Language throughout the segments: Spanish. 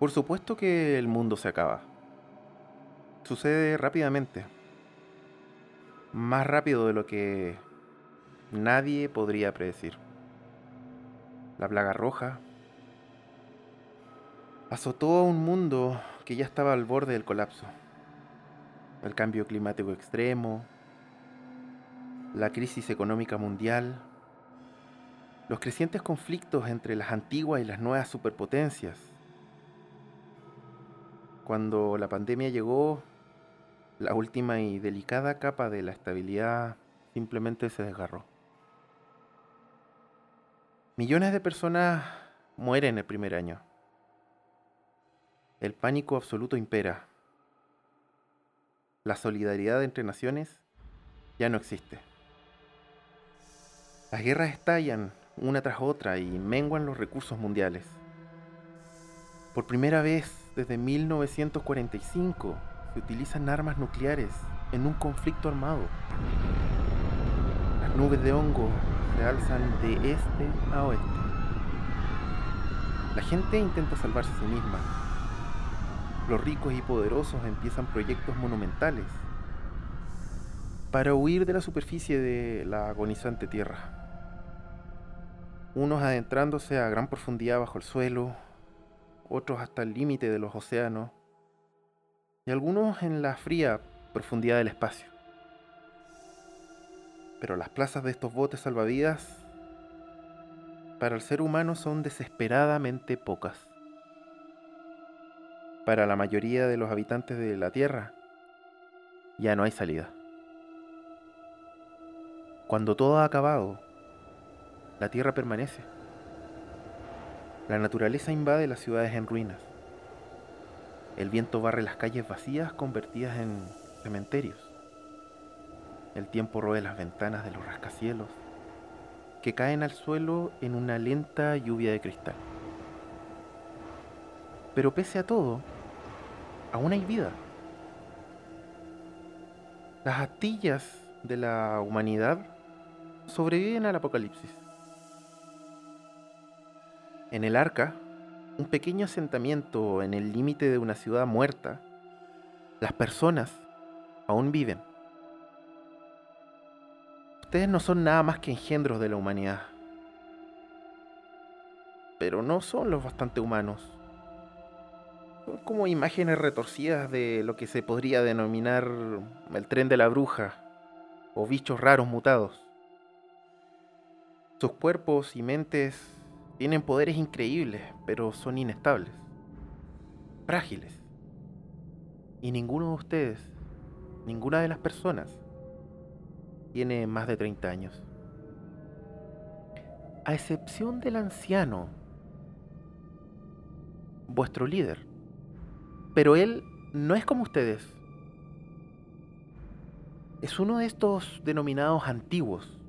Por supuesto que el mundo se acaba. Sucede rápidamente. Más rápido de lo que nadie podría predecir. La plaga roja azotó a un mundo que ya estaba al borde del colapso. El cambio climático extremo, la crisis económica mundial, los crecientes conflictos entre las antiguas y las nuevas superpotencias. Cuando la pandemia llegó, la última y delicada capa de la estabilidad simplemente se desgarró. Millones de personas mueren el primer año. El pánico absoluto impera. La solidaridad entre naciones ya no existe. Las guerras estallan una tras otra y menguan los recursos mundiales. Por primera vez desde 1945 se utilizan armas nucleares en un conflicto armado. Las nubes de hongo se alzan de este a oeste. La gente intenta salvarse a sí misma. Los ricos y poderosos empiezan proyectos monumentales para huir de la superficie de la agonizante tierra unos adentrándose a gran profundidad bajo el suelo, otros hasta el límite de los océanos, y algunos en la fría profundidad del espacio. Pero las plazas de estos botes salvavidas para el ser humano son desesperadamente pocas. Para la mayoría de los habitantes de la Tierra ya no hay salida. Cuando todo ha acabado, la tierra permanece. La naturaleza invade las ciudades en ruinas. El viento barre las calles vacías convertidas en cementerios. El tiempo roe las ventanas de los rascacielos que caen al suelo en una lenta lluvia de cristal. Pero pese a todo, aún hay vida. Las astillas de la humanidad sobreviven al apocalipsis. En el arca, un pequeño asentamiento en el límite de una ciudad muerta, las personas aún viven. Ustedes no son nada más que engendros de la humanidad. Pero no son los bastante humanos. Son como imágenes retorcidas de lo que se podría denominar el tren de la bruja o bichos raros mutados. Sus cuerpos y mentes tienen poderes increíbles, pero son inestables, frágiles. Y ninguno de ustedes, ninguna de las personas, tiene más de 30 años. A excepción del anciano, vuestro líder. Pero él no es como ustedes. Es uno de estos denominados antiguos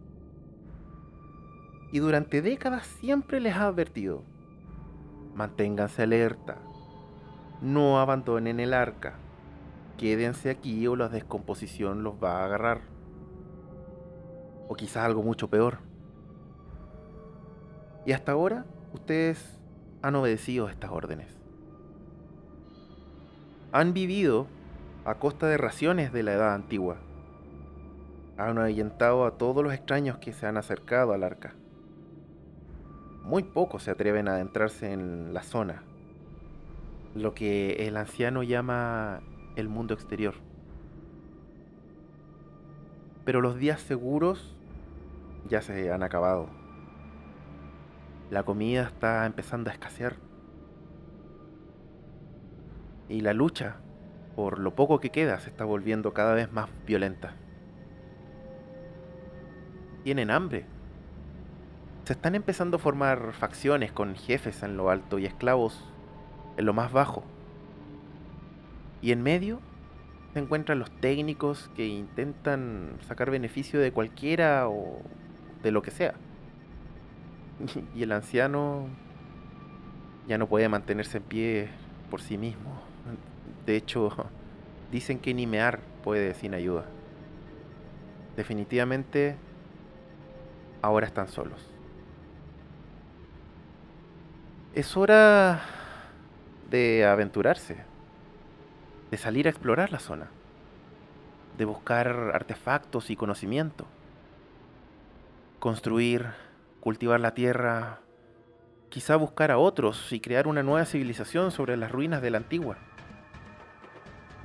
y durante décadas siempre les ha advertido, manténganse alerta, no abandonen el arca, quédense aquí o la descomposición los va a agarrar. O quizás algo mucho peor. Y hasta ahora ustedes han obedecido estas órdenes. Han vivido a costa de raciones de la edad antigua. Han ahuyentado a todos los extraños que se han acercado al arca muy pocos se atreven a adentrarse en la zona, lo que el anciano llama el mundo exterior. Pero los días seguros ya se han acabado. La comida está empezando a escasear. Y la lucha por lo poco que queda se está volviendo cada vez más violenta. Tienen hambre, se están empezando a formar facciones con jefes en lo alto y esclavos en lo más bajo. Y en medio se encuentran los técnicos que intentan sacar beneficio de cualquiera o de lo que sea. Y el anciano ya no puede mantenerse en pie por sí mismo. De hecho, dicen que ni mear puede sin ayuda. Definitivamente, ahora están solos. Es hora de aventurarse, de salir a explorar la zona, de buscar artefactos y conocimiento, construir, cultivar la tierra, quizá buscar a otros y crear una nueva civilización sobre las ruinas de la antigua.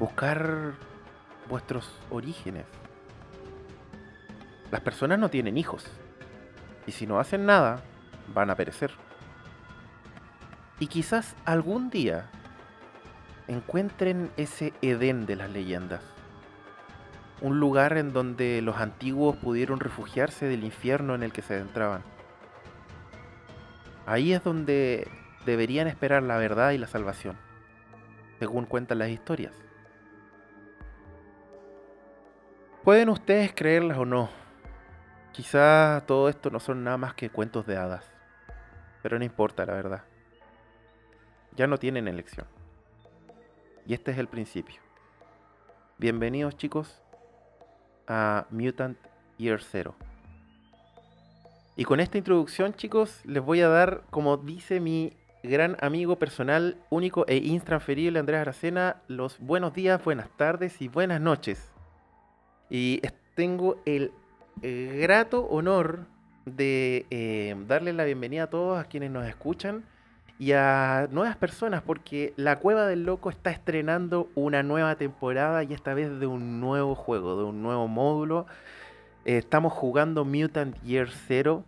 Buscar vuestros orígenes. Las personas no tienen hijos, y si no hacen nada, van a perecer. Y quizás algún día encuentren ese Edén de las leyendas. Un lugar en donde los antiguos pudieron refugiarse del infierno en el que se adentraban. Ahí es donde deberían esperar la verdad y la salvación, según cuentan las historias. Pueden ustedes creerlas o no. Quizá todo esto no son nada más que cuentos de hadas. Pero no importa, la verdad ya no tienen elección. Y este es el principio. Bienvenidos chicos a Mutant Year Zero. Y con esta introducción chicos les voy a dar, como dice mi gran amigo personal, único e intransferible Andrés Aracena, los buenos días, buenas tardes y buenas noches. Y tengo el grato honor de eh, darle la bienvenida a todos a quienes nos escuchan y a nuevas personas, porque La Cueva del Loco está estrenando una nueva temporada y esta vez de un nuevo juego, de un nuevo módulo. Eh, estamos jugando Mutant Year Zero.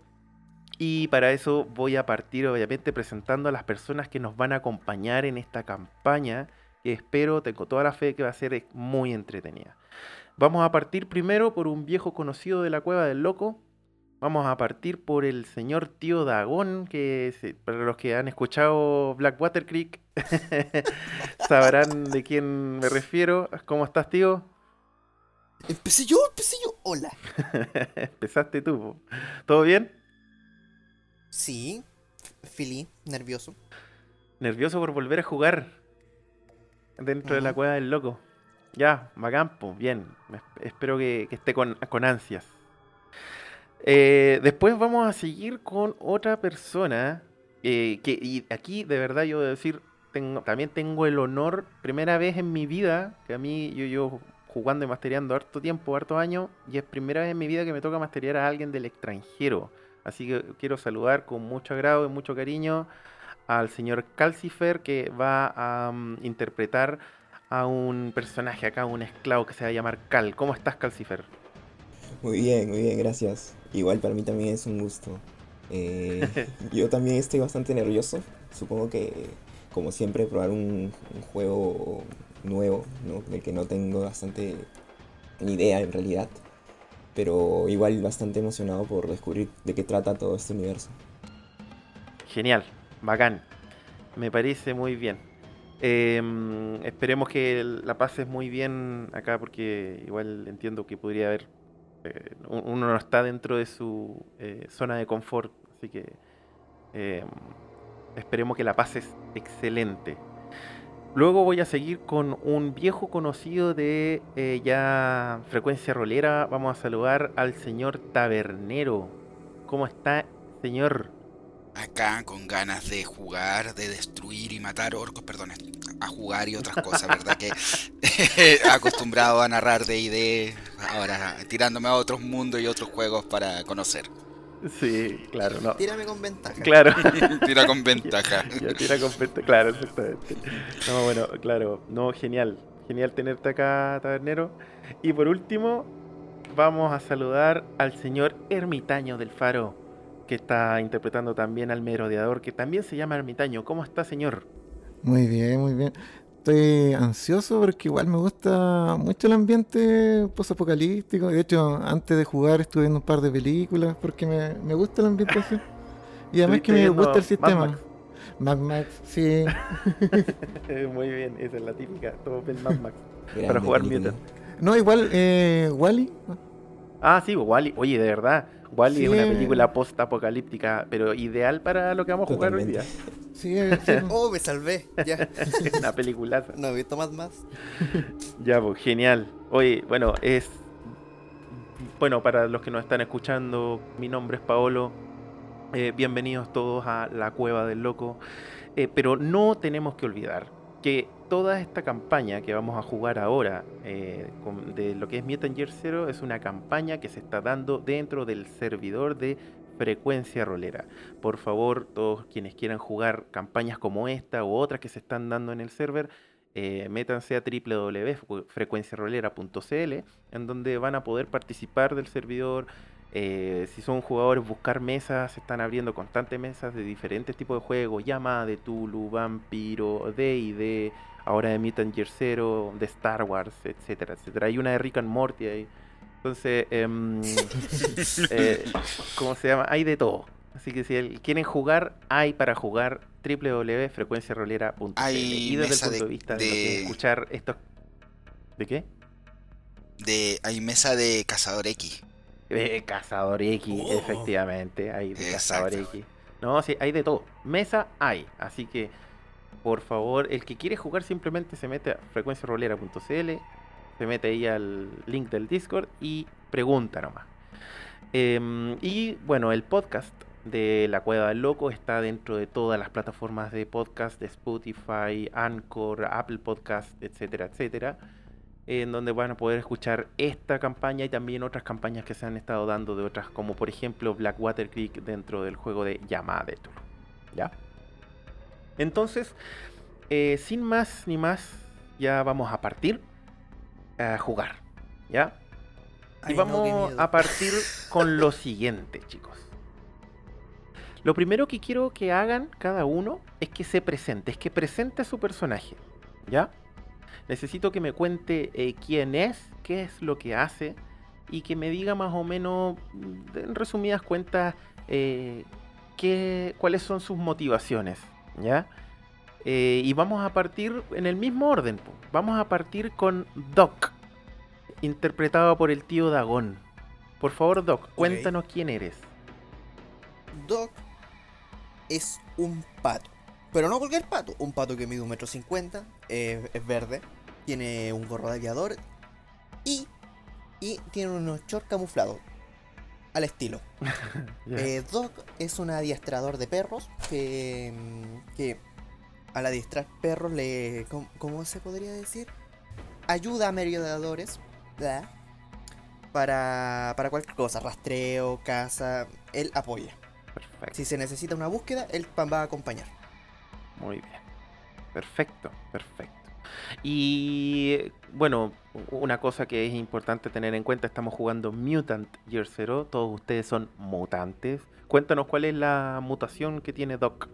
Y para eso voy a partir, obviamente, presentando a las personas que nos van a acompañar en esta campaña, que espero, tengo toda la fe que va a ser muy entretenida. Vamos a partir primero por un viejo conocido de la Cueva del Loco, Vamos a partir por el señor tío Dagón, que para los que han escuchado Blackwater Creek sabrán de quién me refiero. ¿Cómo estás, tío? Empecé yo, empecé yo. Hola. Empezaste tú. ¿Todo bien? Sí, feliz, nervioso. Nervioso por volver a jugar dentro de la cueva del loco. Ya, campo, bien. Espero que, esté con, con ansias. Eh, después vamos a seguir con otra persona. Eh, que, y aquí, de verdad, yo debo decir, también tengo el honor, primera vez en mi vida, que a mí, yo, yo jugando y masteriando harto tiempo, harto años, y es primera vez en mi vida que me toca masteriar a alguien del extranjero. Así que quiero saludar con mucho agrado y mucho cariño al señor Calcifer, que va a mm, interpretar a un personaje acá, un esclavo que se va a llamar Cal. ¿Cómo estás, Calcifer? Muy bien, muy bien, gracias. Igual para mí también es un gusto. Eh, yo también estoy bastante nervioso. Supongo que, como siempre, probar un, juego nuevo, ¿no? del que no tengo bastante ni idea en realidad. Pero igual bastante emocionado por descubrir de qué trata todo este universo. Genial, bacán. Me parece muy bien. Em, esperemos que la pases muy bien acá porque igual entiendo que podría haber eh, uno no está dentro de su eh, zona de confort, así que eh, esperemos que la pases excelente. Luego voy a seguir con un viejo conocido de ya frecuencia rolera. Vamos a saludar al señor Tabernero. ¿Cómo está, señor? Acá con ganas de jugar, de destruir y matar orcos, perdón, a jugar y otras cosas, ¿verdad? Que acostumbrado a narrar de ID, ahora tirándome a otros mundos y otros juegos para conocer. Sí, claro, no. Tírame con ventaja. Claro. tira con ventaja. tira con ventaja, claro, exactamente. No, bueno, claro, no, genial. Genial tenerte acá, tabernero. Y por último, vamos a saludar al señor ermitaño del faro que está interpretando también al merodeador, que también se llama Ermitaño. ¿Cómo está, señor? Muy bien, muy bien. Estoy ansioso porque igual me gusta mucho el ambiente post-apocalíptico. De hecho, antes de jugar estuve viendo un par de películas porque me, me gusta la ambientación. Y además que me gusta el sistema. Mad Max, sí. Muy bien, esa es la típica. Todo el Mad Max. para jugar Mutant. No, igual, eh, Wally. Ah, sí, Wally. Oye, de verdad. Wally es una película post-apocalíptica, pero ideal para lo que vamos a jugar hoy día. Sí, oh, me salvé, ya. una peliculaza. No he visto más más. ya, pues, genial. Oye, bueno, es... Bueno, para los que nos están escuchando, mi nombre es Paolo. Eh, bienvenidos todos a La Cueva del Loco. Eh, pero no tenemos que olvidar que toda esta campaña que vamos a jugar ahora eh, de lo que es Mutant Year Zero es una campaña que se está dando dentro del servidor de frecuencia rolera. Por favor, todos quienes quieran jugar campañas como esta u otras que se están dando en el server, eh, métanse a www.frecuenciarolera.cl en donde van a poder participar del servidor. eh, si son jugadores, buscar mesas, se están abriendo constantes mesas de diferentes tipos de juegos, Llama de Tulu, Vampiro, D&D, ahora de Mutant Year Zero, de Star Wars, etcétera, etcétera. Hay una de Rick and Morty ahí. Entonces, em, eh, ¿cómo se llama? Hay de todo. Así que si quieren jugar, hay para jugar www.frecuenciarolera.cl. Y desde el punto de, de- vista de, de- es escuchar estos... ¿De qué? De, hay mesa de Cazador X. Eh, Cazador X, Oh. efectivamente, hay de Cazador. X. No, sí, hay de todo. Mesa hay, así que por favor, el que quiere jugar simplemente se mete a frecuenciarolera.cl, se mete ahí al link del Discord y pregunta nomás. Em, y bueno, el podcast de La Cueva del Loco está dentro de todas las plataformas de podcast de Spotify, Anchor, Apple Podcast, etcétera, etcétera en donde van a poder escuchar esta campaña y también otras campañas que se han estado dando de otras, como por ejemplo Blackwater Creek dentro del juego de Yamada de Tulu. ¿Ya? Entonces, eh, sin más ni más, ya vamos a partir a jugar. ¿Ya? Y Ay, vamos a partir con lo siguiente, chicos. Lo primero que quiero que hagan cada uno es que se presente, es que presente a su personaje. ¿Ya? Necesito que me cuente eh, quién es, qué es lo que hace y que me diga más o menos, en resumidas cuentas, eh, qué, cuáles son sus motivaciones. ¿Ya? Eh, y vamos a partir en el mismo orden. Vamos a partir con Doc, interpretado por el tío Dagón. Por favor, Doc, cuéntanos quién eres. Doc es un pato. Pero no cualquier pato. Un pato que mide un metro cincuenta. eh, es verde. Tiene un gorro de aviador. Y, y tiene unos shorts camuflados. Al estilo. Eh, Doc es un adiestrador de perros. Que, mm, que al adiestrar perros le... ¿Cómo, cómo se podría decir? Ayuda a merodeadores. Para, para cualquier cosa. Rastreo, caza. Él apoya. Perfecto. Si se necesita una búsqueda, él va a acompañar. Muy bien. Perfecto, perfecto. Y bueno, una cosa que es importante tener en cuenta, estamos jugando Mutant Year Zero, todos ustedes son mutantes. Cuéntanos cuál es la mutación que tiene Doc.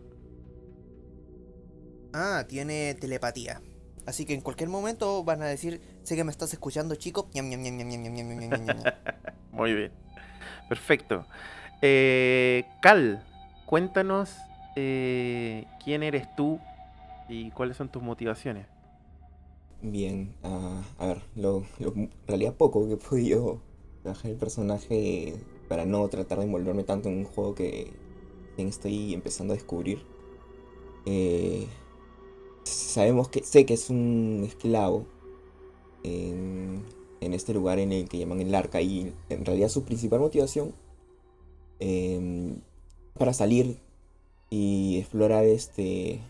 Ah, tiene telepatía. Así que en cualquier momento van a decir, sé que me estás escuchando, chico. Muy bien. Perfecto. Eh, Cal, cuéntanos eh, quién eres tú y cuáles son tus motivaciones. Bien, ah, a ver, lo, lo- en realidad poco que he podido trabajar el personaje para no tratar de envolverme tanto en un juego que estoy empezando a descubrir. Eh, sabemos que, sé que es un esclavo en, en este lugar en el que llaman el arca y en realidad su principal motivación em, para salir y explorar este,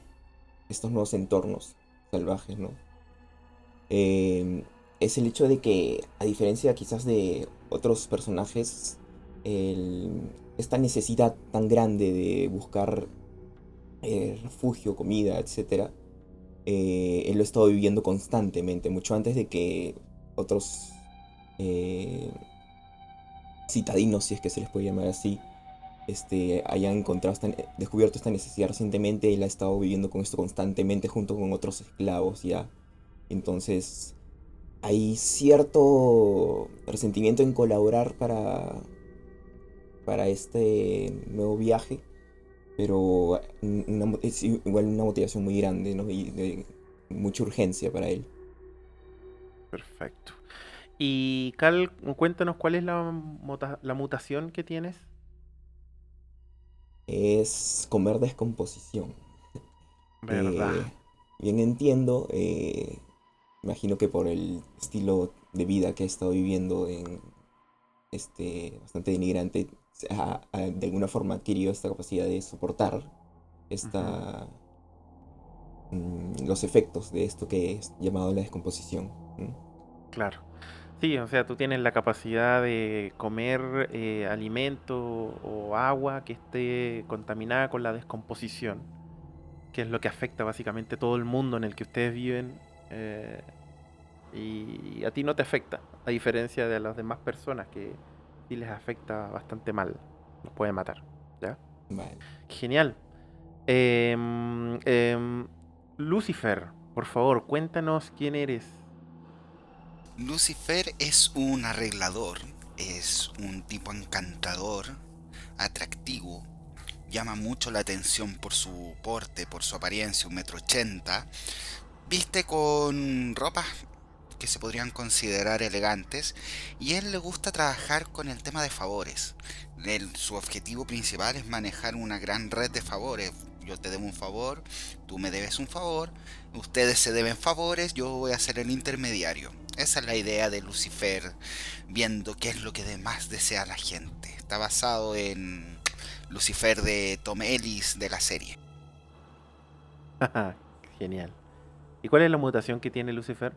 estos nuevos entornos salvajes, ¿no? Eh, es el hecho de que, a diferencia quizás de otros personajes, esta necesidad tan grande de buscar eh, refugio, comida, etc., eh, él lo ha estado viviendo constantemente, mucho antes de que otros eh, citadinos, si es que se les puede llamar así, este, hayan encontrado esta- descubierto esta necesidad recientemente, él ha estado viviendo con esto constantemente junto con otros esclavos ya. Entonces, hay cierto resentimiento en colaborar para, para este nuevo viaje, pero una es igual una motivación muy grande, ¿no? Y de mucha urgencia para él. Perfecto. Y Cal, cuéntanos cuál es la mutación que tienes. Es comer descomposición. ¿Verdad? Eh, bien entiendo, eh, imagino que por el estilo de vida que he estado viviendo en este bastante denigrante, ha- ha de alguna forma adquirido esta capacidad de soportar esta, mm, los efectos de esto que es llamado la descomposición. ¿mm? Claro. Sí, o sea, tú tienes la capacidad de comer eh, alimento o agua que esté contaminada con la descomposición, que es lo que afecta básicamente todo el mundo en el que ustedes viven. Eh, y a ti no te afecta, a diferencia de las demás personas que sí les afecta bastante mal, los puede matar. ¿Ya? Vale. Genial. Em, em, Lucifer, por favor, cuéntanos quién eres. Lucifer es un arreglador, es un tipo encantador, atractivo, llama mucho la atención por su porte, por su apariencia, un metro ochenta, viste con ropas que se podrían considerar elegantes y él le gusta trabajar con el tema de favores. Su objetivo principal es manejar una gran red de favores. Yo te debo un favor, tú me debes un favor, ustedes se deben favores, yo voy a ser el intermediario. Esa es la idea de Lucifer, viendo qué es lo que más desea la gente. Está basado en Lucifer de Tom Ellis de la serie. Genial. ¿Y cuál es la mutación que tiene Lucifer?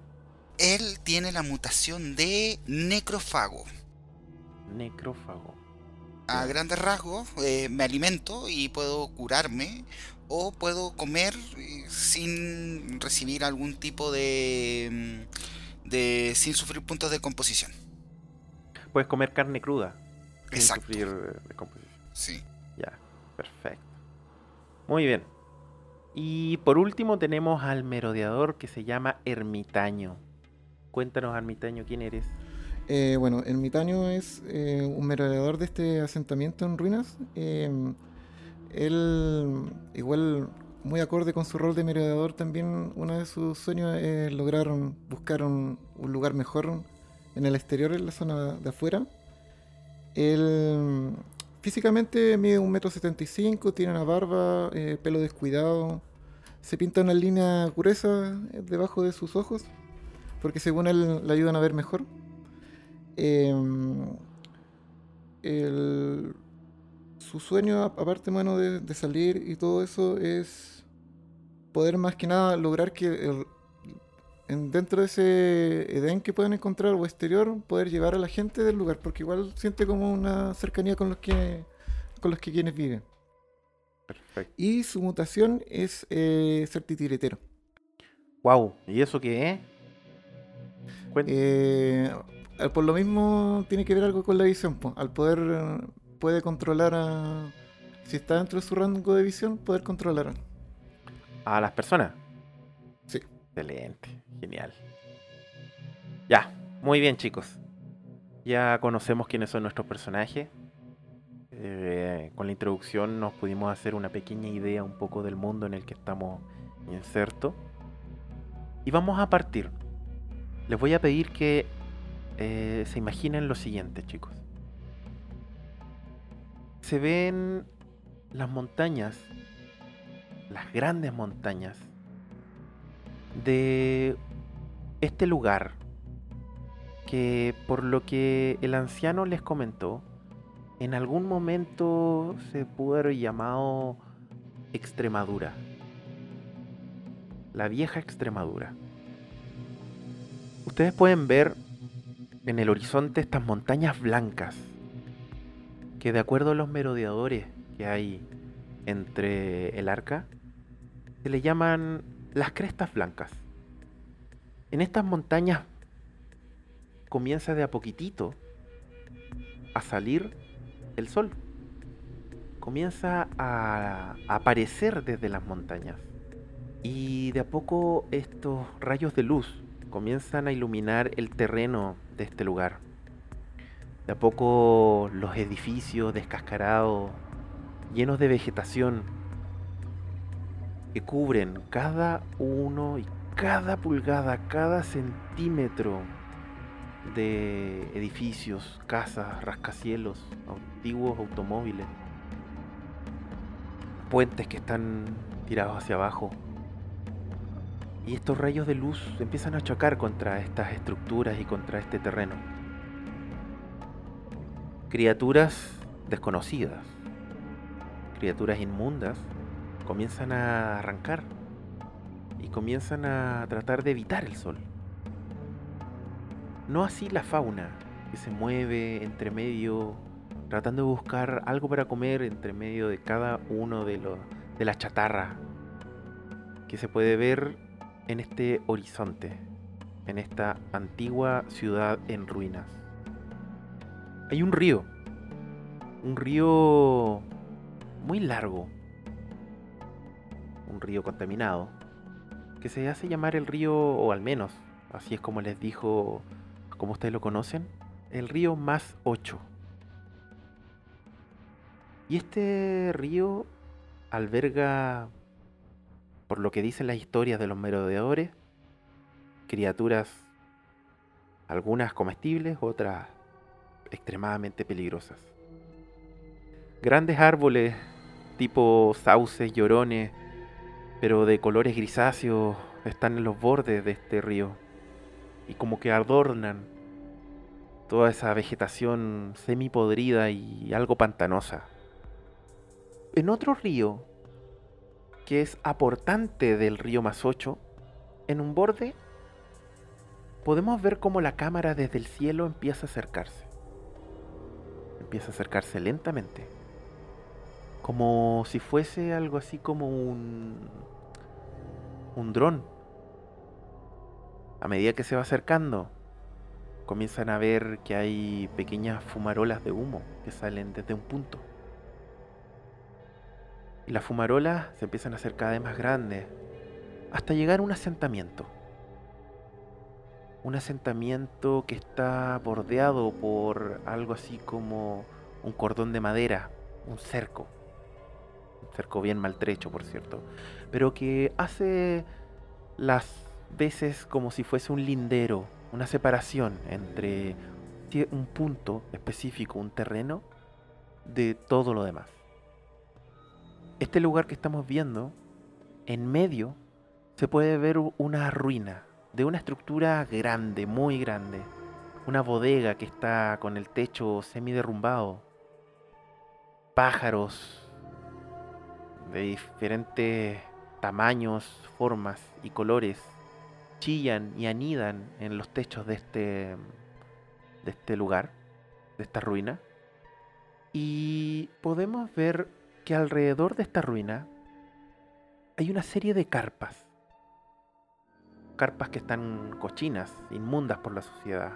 Él tiene la mutación de necrofago. Necrófago. A grandes rasgos, eh, me alimento y puedo curarme o puedo comer eh, sin recibir algún tipo de, mm, de sin sufrir puntos de composición. Puedes comer carne cruda. Sin Exacto. sufrir eh, descomposición. Sí. Ya, perfecto. Muy bien. Y por último tenemos al merodeador que se llama Ermitaño. Cuéntanos, Ermitaño, quién eres. Eh, bueno, Ermitaño es eh, un merodeador de este asentamiento en ruinas. Eh, él, igual, muy acorde con su rol de merodeador, también uno de sus sueños es lograr buscar un, un lugar mejor en el exterior, en la zona de afuera. Él físicamente mide un metro setenta y cinco, tiene una barba, eh, pelo descuidado, se pinta una línea gruesa eh, debajo de sus ojos, porque según él le ayudan a ver mejor. Em, el- su sueño, aparte bueno, de salir y todo eso, es poder más que nada lograr que el- en- dentro de ese Edén que puedan encontrar o exterior, poder llevar a la gente del lugar, porque igual siente como una cercanía con los que con los que quienes viven. Perfecto. Y su mutación es eh, ser titiritero. Wow, ¿y eso qué es? Eh, por lo mismo tiene que ver algo con la visión. po. Al poder, puede controlar a... Si está dentro de su rango de visión, poder controlar. a las personas. Excelente, genial. Ya, muy bien chicos. Ya conocemos quiénes son nuestros personajes. Eh, con la introducción nos pudimos hacer una pequeña idea un poco del mundo en el que estamos insertos. Y vamos a partir. Les voy a pedir que eh, se imaginen lo siguiente, chicos. Se ven las montañas, las grandes montañas de este lugar que por lo que el anciano les comentó, en algún momento se pudo haber llamado Extremadura. La vieja Extremadura. Ustedes pueden ver en el horizonte estas montañas blancas que de acuerdo a los merodeadores que hay entre el arca, se le llaman las crestas blancas. En estas montañas comienza de a poquitito a salir el sol. Comienza a, aparecer desde las montañas. Y de a poco estos rayos de luz comienzan a iluminar el terreno de este lugar. De a poco los edificios descascarados, llenos de vegetación, que cubren cada uno y cada pulgada, cada centímetro de edificios, casas, rascacielos, antiguos automóviles, puentes que están tirados hacia abajo. Y estos rayos de luz empiezan a chocar contra estas estructuras y contra este terreno. Criaturas desconocidas, criaturas inmundas, comienzan a arrancar y comienzan a tratar de evitar el sol. No así la fauna, que se mueve entre medio, tratando de buscar algo para comer entre medio de cada uno de, los de la chatarra que se puede ver en este horizonte, en esta antigua ciudad en ruinas. Hay un río, un río muy largo, un río contaminado, que se hace llamar el río, o al menos, así es como les dijo, como ustedes lo conocen, el río más 8. Y este río alberga, por lo que dicen las historias de los merodeadores, criaturas, algunas comestibles, otras extremadamente peligrosas. Grandes árboles tipo sauces, llorones, pero de colores grisáceos, están en los bordes de este río y como que adornan toda esa vegetación semi podrida y algo pantanosa. En otro río, que es aportante del río Masocho, en un borde, podemos ver cómo la cámara desde el cielo empieza a acercarse. Empieza a acercarse lentamente. Como si fuese algo así como un. un dron. A medida que se va acercando, comienzan a ver que hay pequeñas fumarolas de humo que salen desde un punto. Y las fumarolas se empiezan a hacer cada vez más grandes hasta llegar a un asentamiento. Un asentamiento que está bordeado por algo así como un cordón de madera, un cerco. Cerco bien maltrecho, por cierto. Pero que hace las veces como si fuese un lindero, una separación entre un punto específico, un terreno, de todo lo demás. Este lugar que estamos viendo, en medio, se puede ver una ruina de una estructura grande, muy grande. Una bodega que está con el techo semi derrumbado. Pájaros de diferentes tamaños, formas y colores chillan y anidan en los techos de este, de este lugar, de esta ruina. Y podemos ver que alrededor de esta ruina hay una serie de carpas. Carpas que están cochinas, inmundas por la sociedad.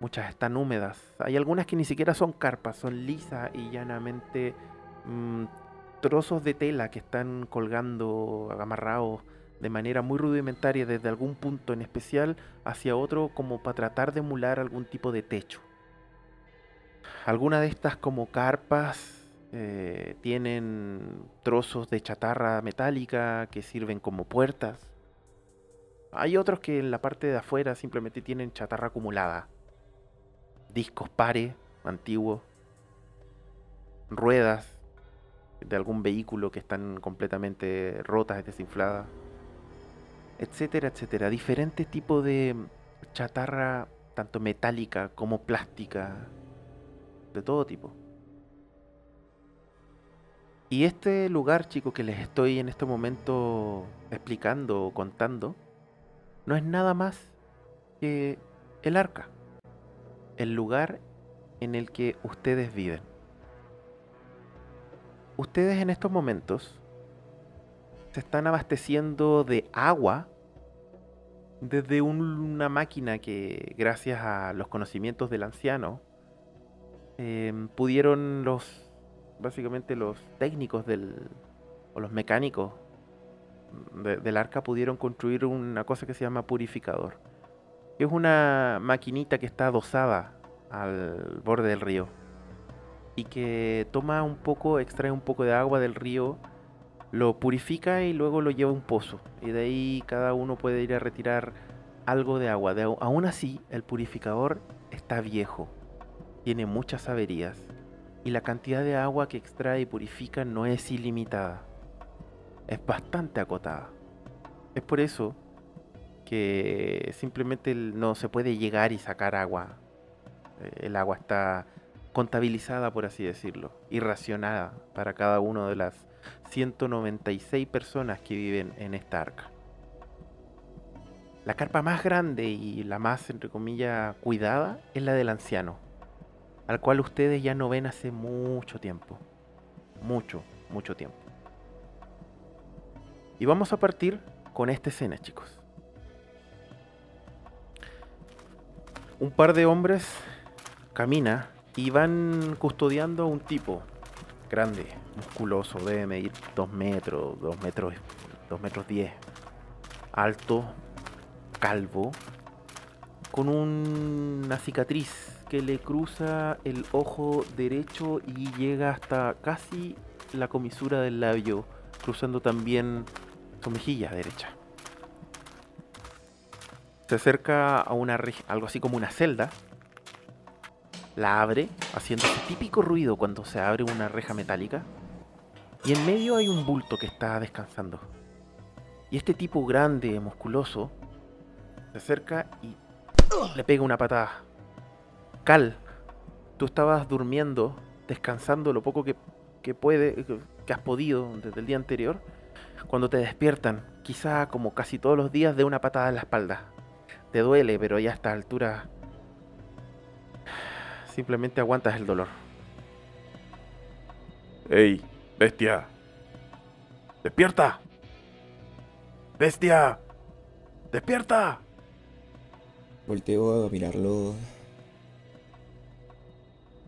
Muchas están húmedas. Hay algunas que ni siquiera son carpas, son lisas y llanamente mm, trozos de tela que están colgando, amarrados de manera muy rudimentaria desde algún punto en especial hacia otro como para tratar de emular algún tipo de techo. Algunas de estas como carpas eh, tienen trozos de chatarra metálica que sirven como puertas. Hay otros que en la parte de afuera simplemente tienen chatarra acumulada. Discos pares antiguos. Ruedas de algún vehículo que están completamente rotas, desinfladas etcétera, etcétera. Diferentes tipos de chatarra, tanto metálica como plástica, de todo tipo. Y este lugar, chicos, que les estoy en este momento explicando o contando, no es nada más que el arca, el lugar en el que ustedes viven. Ustedes en estos momentos se están abasteciendo de agua desde una máquina que, gracias a los conocimientos del anciano, em, pudieron los, básicamente los técnicos del, o los mecánicos del arca pudieron construir una cosa que se llama purificador. Es una maquinita que está adosada al borde del río y que toma un poco, extrae un poco de agua del río lo purifica y luego lo lleva a un pozo. Y de ahí cada uno puede ir a retirar algo de agua. aún así, el purificador está viejo, tiene muchas averías y la cantidad de agua que extrae y purifica no es ilimitada. Es bastante acotada. Es por eso que simplemente no se puede llegar y sacar agua. Eh, el agua está contabilizada, por así decirlo, y racionada para cada uno de las 196 personas que viven en esta arca. La carpa más grande y la más, entre comillas, cuidada es la del anciano, al cual ustedes ya no ven hace mucho tiempo. Mucho, mucho tiempo. Y vamos a partir con esta escena, chicos. Un par de hombres camina y van custodiando a un tipo grande, musculoso, debe medir 2 metros, 2 metros, 2 metros 10, alto, calvo, con una cicatriz que le cruza el ojo derecho y llega hasta casi la comisura del labio, cruzando también su mejilla derecha. Se acerca a una algo así como una celda, la abre, haciendo ese típico ruido cuando se abre una reja metálica, y en medio hay un bulto que está descansando. Y este tipo grande, musculoso, se acerca y le pega una patada. Cal, tú estabas durmiendo, descansando lo poco que, que puede, que- has podido desde el día anterior. Cuando te despiertan, quizá como casi todos los días, de una patada en la espalda. Te duele, pero ya a esta altura simplemente aguantas el dolor. ¡Ey, bestia! ¡Despierta! ¡Bestia! ¡Despierta! Volteo a mirarlo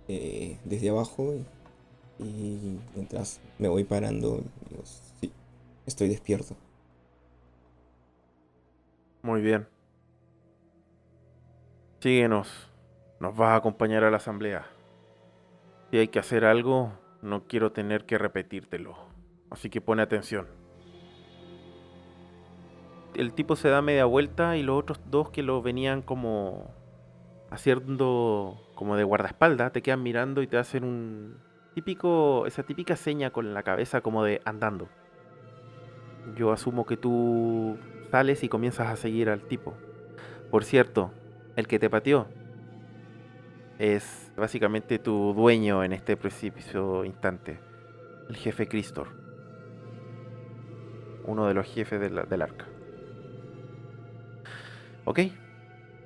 eh, desde abajo y, y mientras me voy parando, digo, sí, estoy despierto. Muy bien. Síguenos. Nos vas a acompañar a la asamblea. Si hay que hacer algo, no quiero tener que repetírtelo. Así que pone atención. El tipo se da media vuelta y los otros dos que lo venían como haciendo como de guardaespaldas te quedan mirando y te hacen un típico esa típica seña con la cabeza como de andando. Yo asumo que tú sales y comienzas a seguir al tipo. Por cierto, el que te pateó es básicamente tu dueño en este precipicio instante, el jefe Cristor, uno de los jefes del arca. ¿Ok?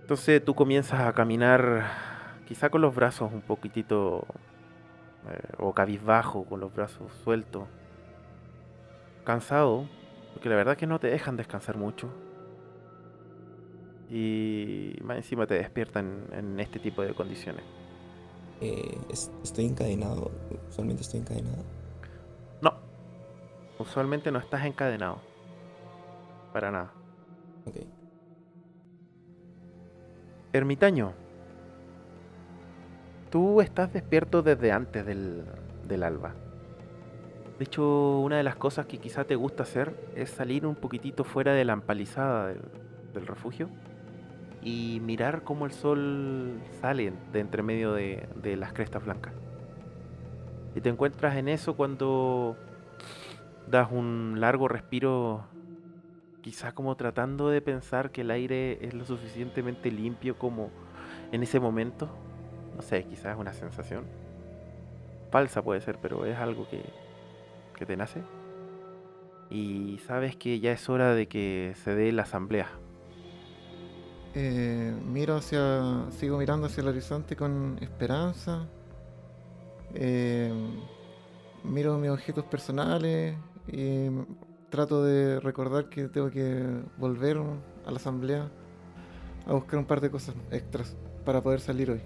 Entonces tú comienzas a caminar quizá con los brazos un poquitito eh, o cabizbajo, con los brazos sueltos, cansado, porque la verdad es que no te dejan descansar mucho. Y más encima te despiertan en este tipo de condiciones. Eh, es- estoy encadenado, usualmente estoy encadenado. No. Usualmente no estás encadenado. Para nada. Ok. Ermitaño. Tú estás despierto desde antes del, del alba. De hecho, una de las cosas que quizá te gusta hacer es salir un poquitito fuera de la empalizada del, del refugio y mirar cómo el sol sale de entre medio de, las crestas blancas. Y te encuentras en eso cuando das un largo respiro, quizá como tratando de pensar que el aire es lo suficientemente limpio como en ese momento. No sé, quizás es una sensación. Falsa puede ser, pero es algo que, que te nace. Y sabes que ya es hora de que se dé la asamblea. Eh, miro hacia. Sigo mirando hacia el horizonte con esperanza. Eh, miro mis objetos personales y trato de recordar que tengo que volver a la asamblea a buscar un par de cosas extras para poder salir hoy.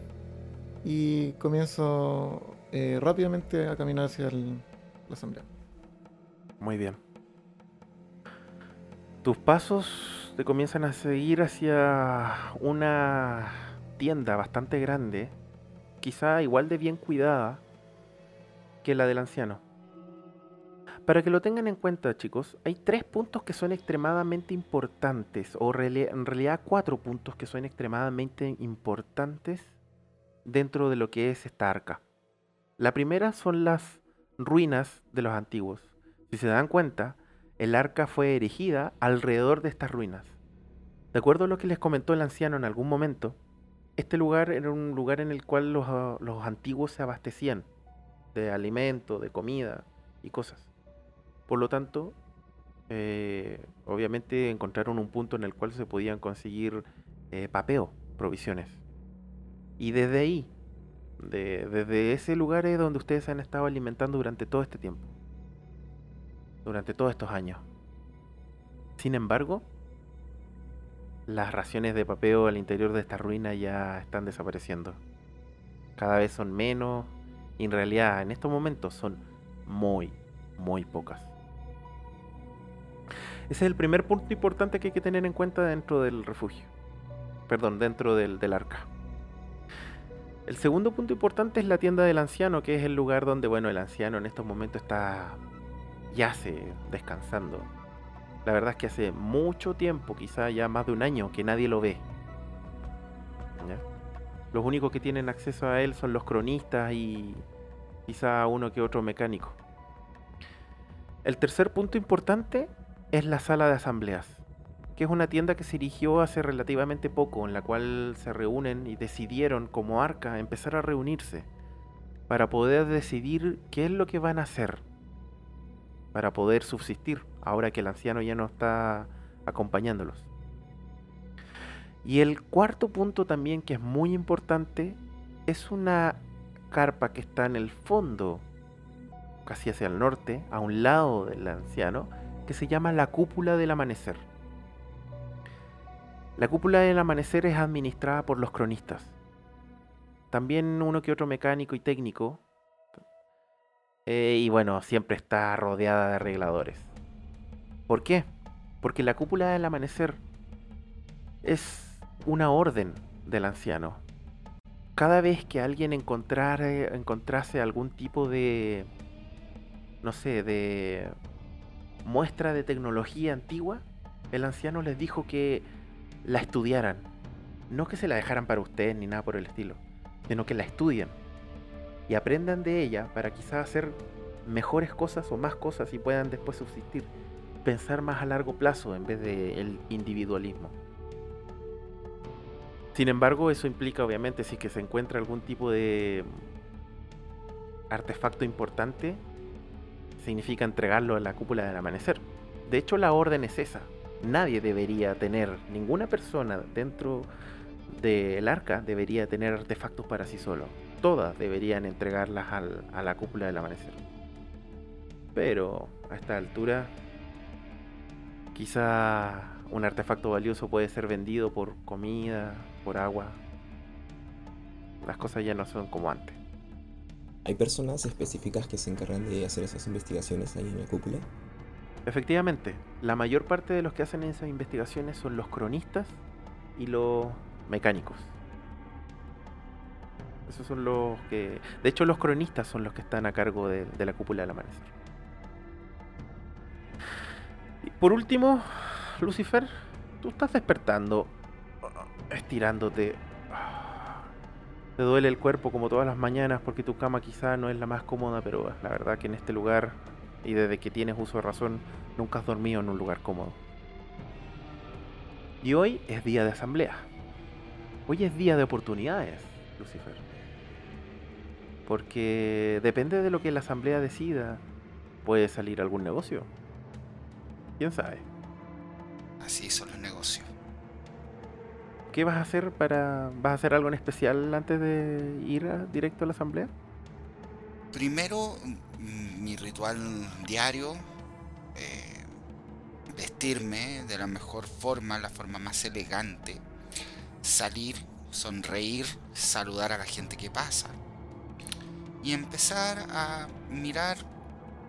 Y comienzo eh, rápidamente a caminar hacia el- la asamblea. Muy bien. Tus pasos te comienzan a seguir hacia una tienda bastante grande, quizá igual de bien cuidada que la del anciano. Para que lo tengan en cuenta, chicos, hay tres puntos que son extremadamente importantes, o en realidad cuatro puntos que son extremadamente importantes dentro de lo que es esta arca. La primera son las ruinas de los antiguos. Si se dan cuenta, el arca fue erigida alrededor de estas ruinas. De acuerdo a lo que les comentó el anciano en algún momento, este lugar era un lugar en el cual los, ah, los antiguos se abastecían de alimento, de comida y cosas. Por lo tanto, eh, obviamente encontraron un punto en el cual se podían conseguir eh, papeo, provisiones. Y desde ahí, de- desde ese lugar es donde ustedes han estado alimentando durante todo este tiempo. Durante todos estos años. Sin embargo, las raciones de papeo al interior de esta ruina ya están desapareciendo. Cada vez son menos y en realidad en estos momentos son muy, muy pocas. Ese es el primer punto importante que hay que tener en cuenta dentro del refugio. Perdón, dentro del, del arca. El segundo punto importante es la tienda del anciano, que es el lugar donde, bueno, el anciano en estos momentos está yace descansando. La verdad es que hace mucho tiempo, quizá ya más de un año, que nadie lo ve. Los únicos que tienen acceso a él son los cronistas y quizá uno que otro mecánico. El tercer punto importante es la sala de asambleas, que es una tienda que se erigió hace relativamente poco, en la cual se reúnen y decidieron como arca empezar a reunirse para poder decidir qué es lo que van a hacer para poder subsistir, ahora que el anciano ya no está acompañándolos. Y el cuarto punto también que es muy importante es una carpa que está en el fondo, casi hacia el norte, a un lado del anciano, que se llama la cúpula del amanecer. La cúpula del amanecer es administrada por los cronistas. También uno que otro mecánico y técnico. Eh, y bueno, siempre está rodeada de arregladores. ¿Por qué? Porque la cúpula del amanecer es una orden del anciano. Cada vez que alguien encontrase algún tipo de, no sé, de muestra de tecnología antigua, el anciano les dijo que la estudiaran. No que se la dejaran para ustedes ni nada por el estilo, sino que la estudien y aprendan de ella para quizás hacer mejores cosas o más cosas y puedan después subsistir. Pensar más a largo plazo en vez de el individualismo. Sin embargo, eso implica obviamente si es que se encuentra algún tipo de artefacto importante, significa entregarlo a la cúpula del amanecer. De hecho, la orden es esa. Nadie debería tener, ninguna persona dentro del arca debería tener artefactos para sí solo. Todas deberían entregarlas al- a la cúpula del amanecer. Pero a esta altura, quizá un artefacto valioso puede ser vendido por comida, por agua. Las cosas ya no son como antes. ¿Hay personas específicas que se encargan de hacer esas investigaciones ahí en la cúpula? Efectivamente, la mayor parte de los que hacen esas investigaciones son los cronistas y los mecánicos. Esos son los que... De hecho, los cronistas son los que están a cargo de, la cúpula del amanecer. Y por último, Lucifer, tú estás despertando, estirándote. Te duele el cuerpo como todas las mañanas porque tu cama quizá no es la más cómoda, pero la verdad que en este lugar y desde que tienes uso de razón, nunca has dormido en un lugar cómodo. Y hoy es día de asamblea. Hoy es día de oportunidades, Lucifer. Porque depende de lo que la asamblea decida, puede salir algún negocio. ¿Quién sabe? Así son los negocios. ¿Qué vas a hacer para... ¿Vas a hacer algo en especial antes de ir a- directo a la asamblea? Primero, mi ritual diario, eh, vestirme de la mejor forma, la forma más elegante, salir, sonreír, saludar a la gente que pasa y empezar a mirar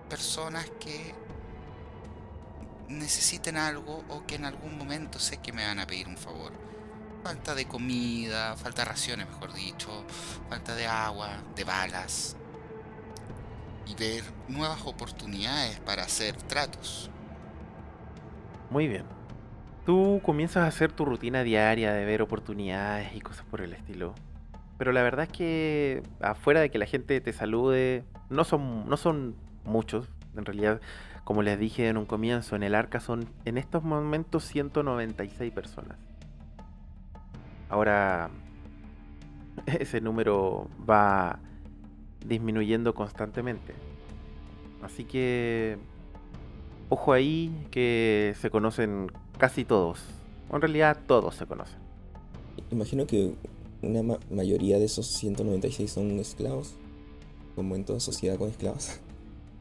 personas que necesiten algo o que en algún momento sé que me van a pedir un favor. Falta de comida, falta de raciones, mejor dicho, falta de agua, de balas, y ver nuevas oportunidades para hacer tratos. Muy bien. Tú comienzas a hacer tu rutina diaria de ver oportunidades y cosas por el estilo. Pero la verdad es que afuera de que la gente te salude, no son, no son muchos. En realidad, como les dije en un comienzo, en el arca son en estos momentos 196 personas. Ahora, ese número va disminuyendo constantemente. Así que Ojo ahí que se conocen casi todos. En realidad todos se conocen. Imagino que una ma- mayoría de esos 196 son esclavos, como en toda sociedad con esclavos.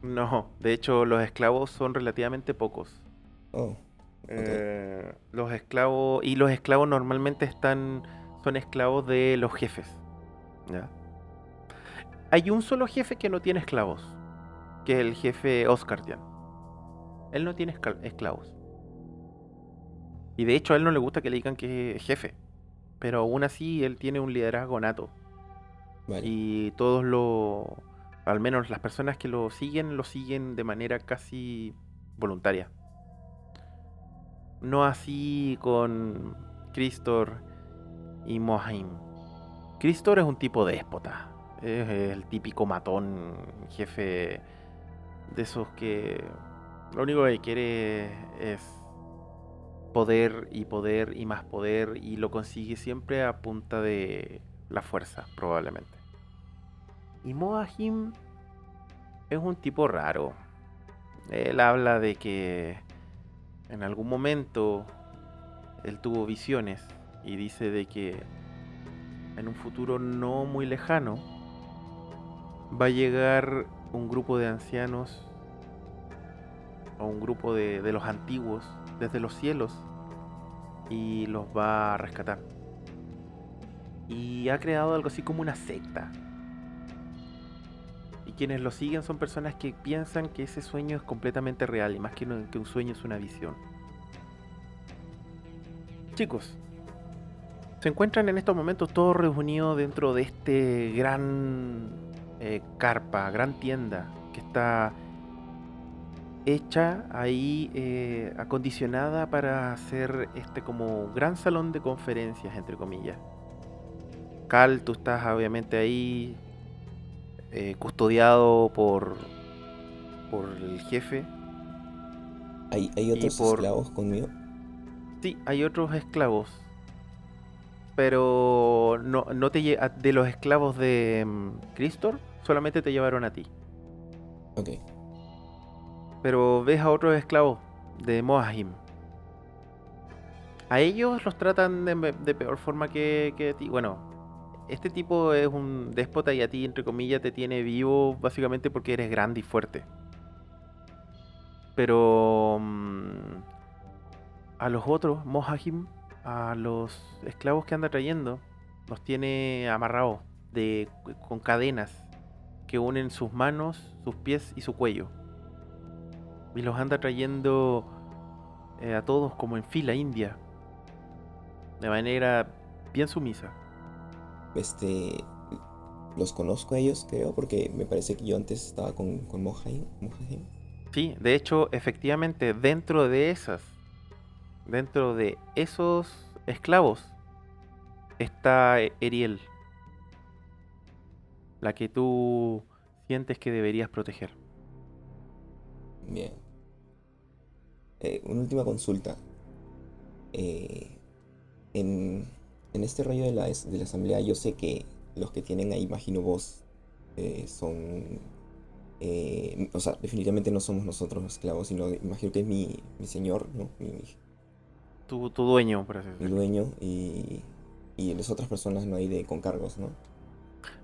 No, de hecho los esclavos son relativamente pocos. Oh, Eh, los esclavos y los esclavos normalmente están son esclavos de los jefes. ¿ya? Hay un solo jefe que no tiene esclavos, que es el jefe Oscardian. Él no tiene escla- esclavos. Y de hecho a él no le gusta que le digan que es jefe, pero aún así él tiene un liderazgo nato vale. y todos lo al menos las personas que lo siguen lo siguen de manera casi voluntaria. No así con Cristor y Mohaim. Cristor es un tipo déspota. Es el típico matón, jefe de esos que lo único que quiere es poder y poder y más poder y lo consigue siempre a punta de la fuerza, probablemente. Y Moahim es un tipo raro. Él habla de que en algún momento él tuvo visiones y dice de que en un futuro no muy lejano va a llegar un grupo de ancianos o un grupo de, de los antiguos desde los cielos y los va a rescatar. Y ha creado algo así como una secta. Y quienes lo siguen son personas que piensan que ese sueño es completamente real y más que, un sueño es una visión. Chicos, se encuentran en estos momentos todos reunidos dentro de este gran eh, carpa, gran tienda que está hecha ahí, eh, acondicionada para hacer este como gran salón de conferencias, entre comillas. Cal, tú estás obviamente ahí eh, custodiado por, por el jefe. ¿Hay, hay otros por- esclavos conmigo? Sí, hay otros esclavos. Pero no, no te lle- a- de los esclavos de mm, Cristor, solamente te llevaron a ti. Ok. Pero ves a otros esclavos de Moahim. A ellos los tratan de, peor forma que, a ti. Bueno, este tipo es un déspota y a ti, entre comillas, te tiene vivo básicamente porque eres grande y fuerte. Pero mm, a los otros, Mohahim, a los esclavos que anda trayendo, los tiene amarrados con cadenas que unen sus manos, sus pies y su cuello. Y los anda trayendo eh, a todos como en fila india. De manera bien sumisa. Este. Los conozco a ellos, creo, porque me parece que yo antes estaba con, con Mohaim. Sí, de hecho, efectivamente, dentro de esas, dentro de esos esclavos, está Eriel. La que tú sientes que deberías proteger. Bien. Eh, una última consulta. Eh, en, en este rollo de la, de la asamblea, yo sé que los que tienen ahí, imagino vos, eh, son... eh, o sea, definitivamente no somos nosotros los esclavos, sino imagino que es mi, mi señor, ¿no? Mi, Tu, tu dueño, por así mi dueño y, y las otras personas no hay de con cargos, ¿no?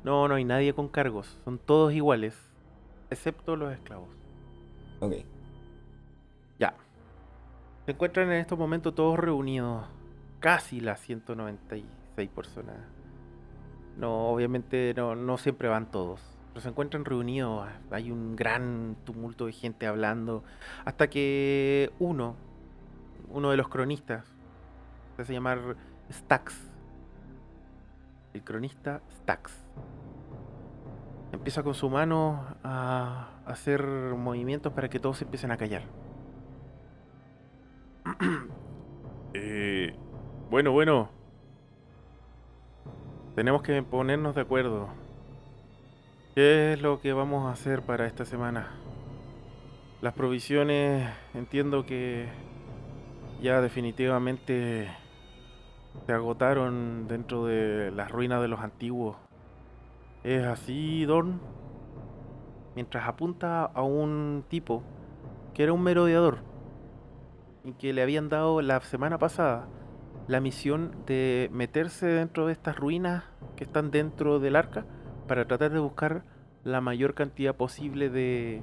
No, no hay nadie con cargos. Son todos iguales. Excepto los esclavos. Ok. Se encuentran en estos momentos todos reunidos. Casi las 196 personas. No, obviamente no, no siempre van todos. Pero se encuentran reunidos. Hay un gran tumulto de gente hablando. Hasta que uno, uno de los cronistas, se hace llamar Stax. El cronista Stax. Empieza con su mano a hacer movimientos para que todos se empiecen a callar. Eh, bueno, bueno. Tenemos que ponernos de acuerdo. ¿Qué es lo que vamos a hacer para esta semana? Las provisiones entiendo que ya definitivamente se agotaron dentro de las ruinas de los antiguos. ¿Es así, Dorn? Mientras apunta a un tipo que era un merodeador y que le habían dado la semana pasada la misión de meterse dentro de estas ruinas que están dentro del arca para tratar de buscar la mayor cantidad posible de,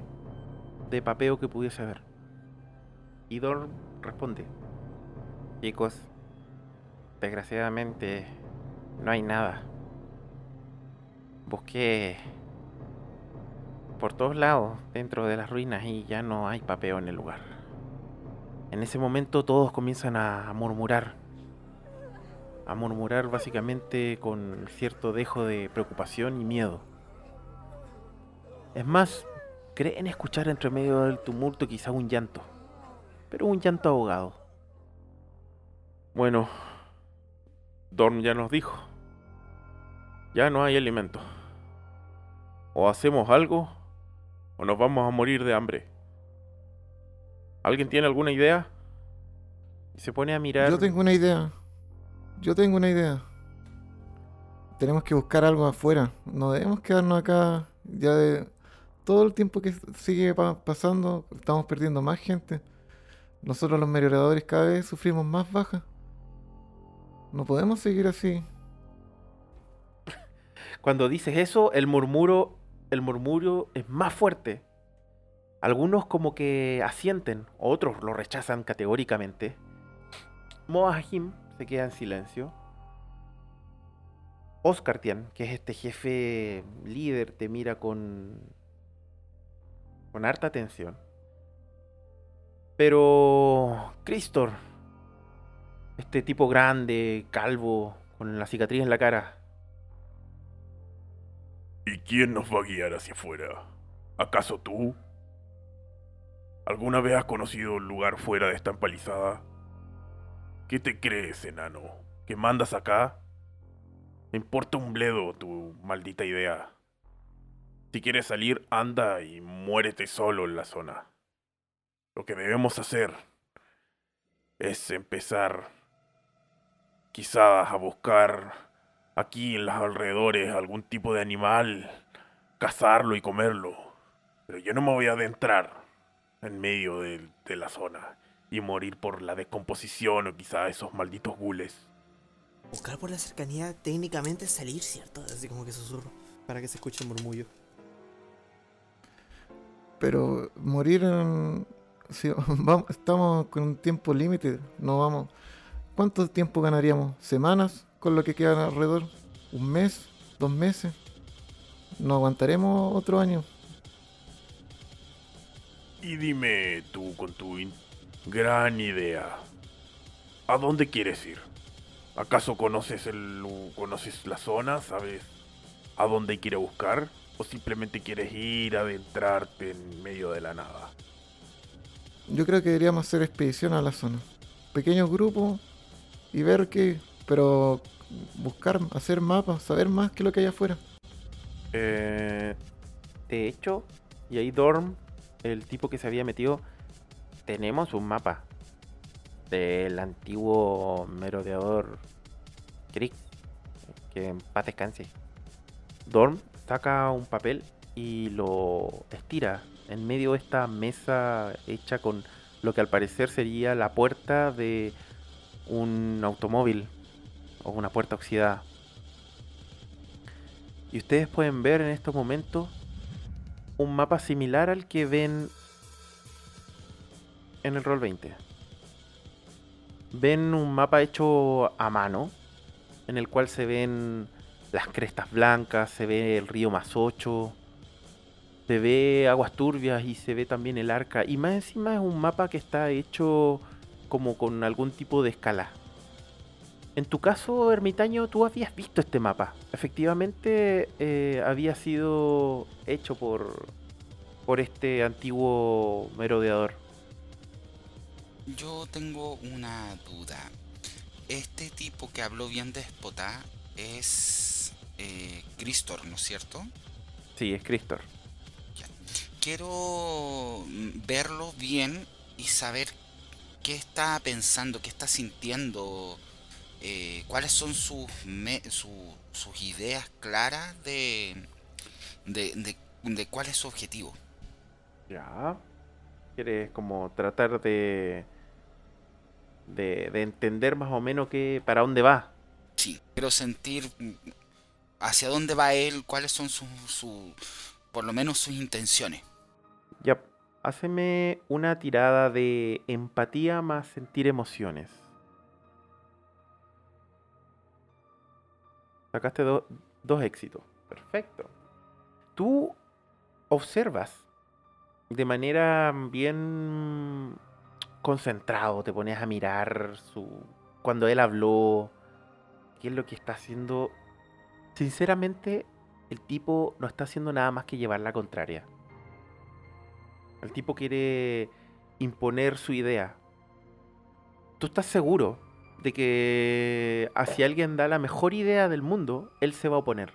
de papeo que pudiese haber. Y Dorn responde, chicos, desgraciadamente no hay nada. Busqué por todos lados dentro de las ruinas y ya no hay papeo en el lugar. En ese momento todos comienzan a murmurar. A murmurar básicamente con cierto dejo de preocupación y miedo. Es más, creen escuchar entre medio del tumulto quizá un llanto. Pero un llanto ahogado. Bueno, Dorn ya nos dijo. Ya no hay alimento. O hacemos algo o nos vamos a morir de hambre. ¿Alguien tiene alguna idea? Y se pone a mirar. Yo tengo una idea. Yo tengo una idea. Tenemos que buscar algo afuera. No debemos quedarnos acá ya de todo el tiempo que sigue pa- pasando. Estamos perdiendo más gente. Nosotros los merodeadores cada vez sufrimos más bajas. No podemos seguir así. Cuando dices eso, el murmuro, el murmuro es más fuerte. Algunos como que asienten, otros lo rechazan categóricamente. Moahim se queda en silencio. Oscartian, que es este jefe líder, te mira con con harta atención. Pero Cristor, este tipo grande, calvo, con la cicatriz en la cara, ¿Y quién nos va a guiar hacia afuera? ¿Acaso tú? ¿Alguna vez has conocido un lugar fuera de esta empalizada? ¿Qué te crees, enano? ¿Que mandas acá? Me importa un bledo tu maldita idea. Si quieres salir, anda y muérete solo en la zona. Lo que debemos hacer es empezar quizás a buscar aquí en los alrededores algún tipo de animal, cazarlo y comerlo. Pero yo no me voy a adentrar en medio de, de la zona y morir por la descomposición o quizá esos malditos gules. Buscar por la cercanía técnicamente es salir, ¿cierto? Así como que susurro. Para que se escuche el murmullo. Pero morir en... si vamos- estamos con un tiempo límite, no vamos... ¿Cuánto tiempo ganaríamos? ¿Semanas con lo que queda alrededor? ¿Un mes? ¿Dos meses? ¿No aguantaremos otro año? Y dime tú con tu gran idea, ¿a dónde quieres ir? ¿Acaso conoces el conoces la zona? ¿Sabes a dónde a buscar? ¿O simplemente quieres ir a adentrarte en medio de la nada? Yo creo que deberíamos hacer expedición a la zona. Pequeños grupos y ver qué... Pero buscar, hacer mapas, saber más que lo que hay afuera. Eh, de hecho, y ahí Dorm, el tipo que se había metido, tenemos un mapa del antiguo merodeador Krieg, que en paz descanse. Dorm saca un papel y lo estira en medio de esta mesa hecha con lo que al parecer sería la puerta de un automóvil o una puerta oxidada. Y ustedes pueden ver en estos momentos un mapa similar al que ven en el Roll 20. Ven un mapa hecho a mano, en el cual se ven las crestas blancas, se ve el río más 8, se ve aguas turbias y se ve también el arca. Y más encima es un mapa que está hecho como con algún tipo de escala. En tu caso, ermitaño, tú habías visto este mapa. Efectivamente, eh, había sido hecho por, por este antiguo merodeador. Yo tengo una duda. Este tipo que habló bien de Spotá es eh, Cristor, ¿no es cierto? Sí, es Cristor. Quiero mm, verlo bien y saber qué está pensando, qué está sintiendo, eh, cuáles son sus, me- su- sus ideas claras de, de, de- de cuál es su objetivo. Ya. Quieres como tratar de, de, de entender más o menos que, para dónde va. Sí, quiero sentir hacia dónde va él, cuáles son sus, su, por lo menos sus intenciones. Ya, haceme una tirada de empatía más sentir emociones. Sacaste do- dos éxitos. Perfecto. Tú observas de manera bien concentrado, te pones a mirar su cuando él habló, qué es lo que está haciendo. Sinceramente, el tipo no está haciendo nada más que llevar la contraria. El tipo quiere imponer su idea. ¿Tú estás seguro de que a si alguien da la mejor idea del mundo, él se va a oponer?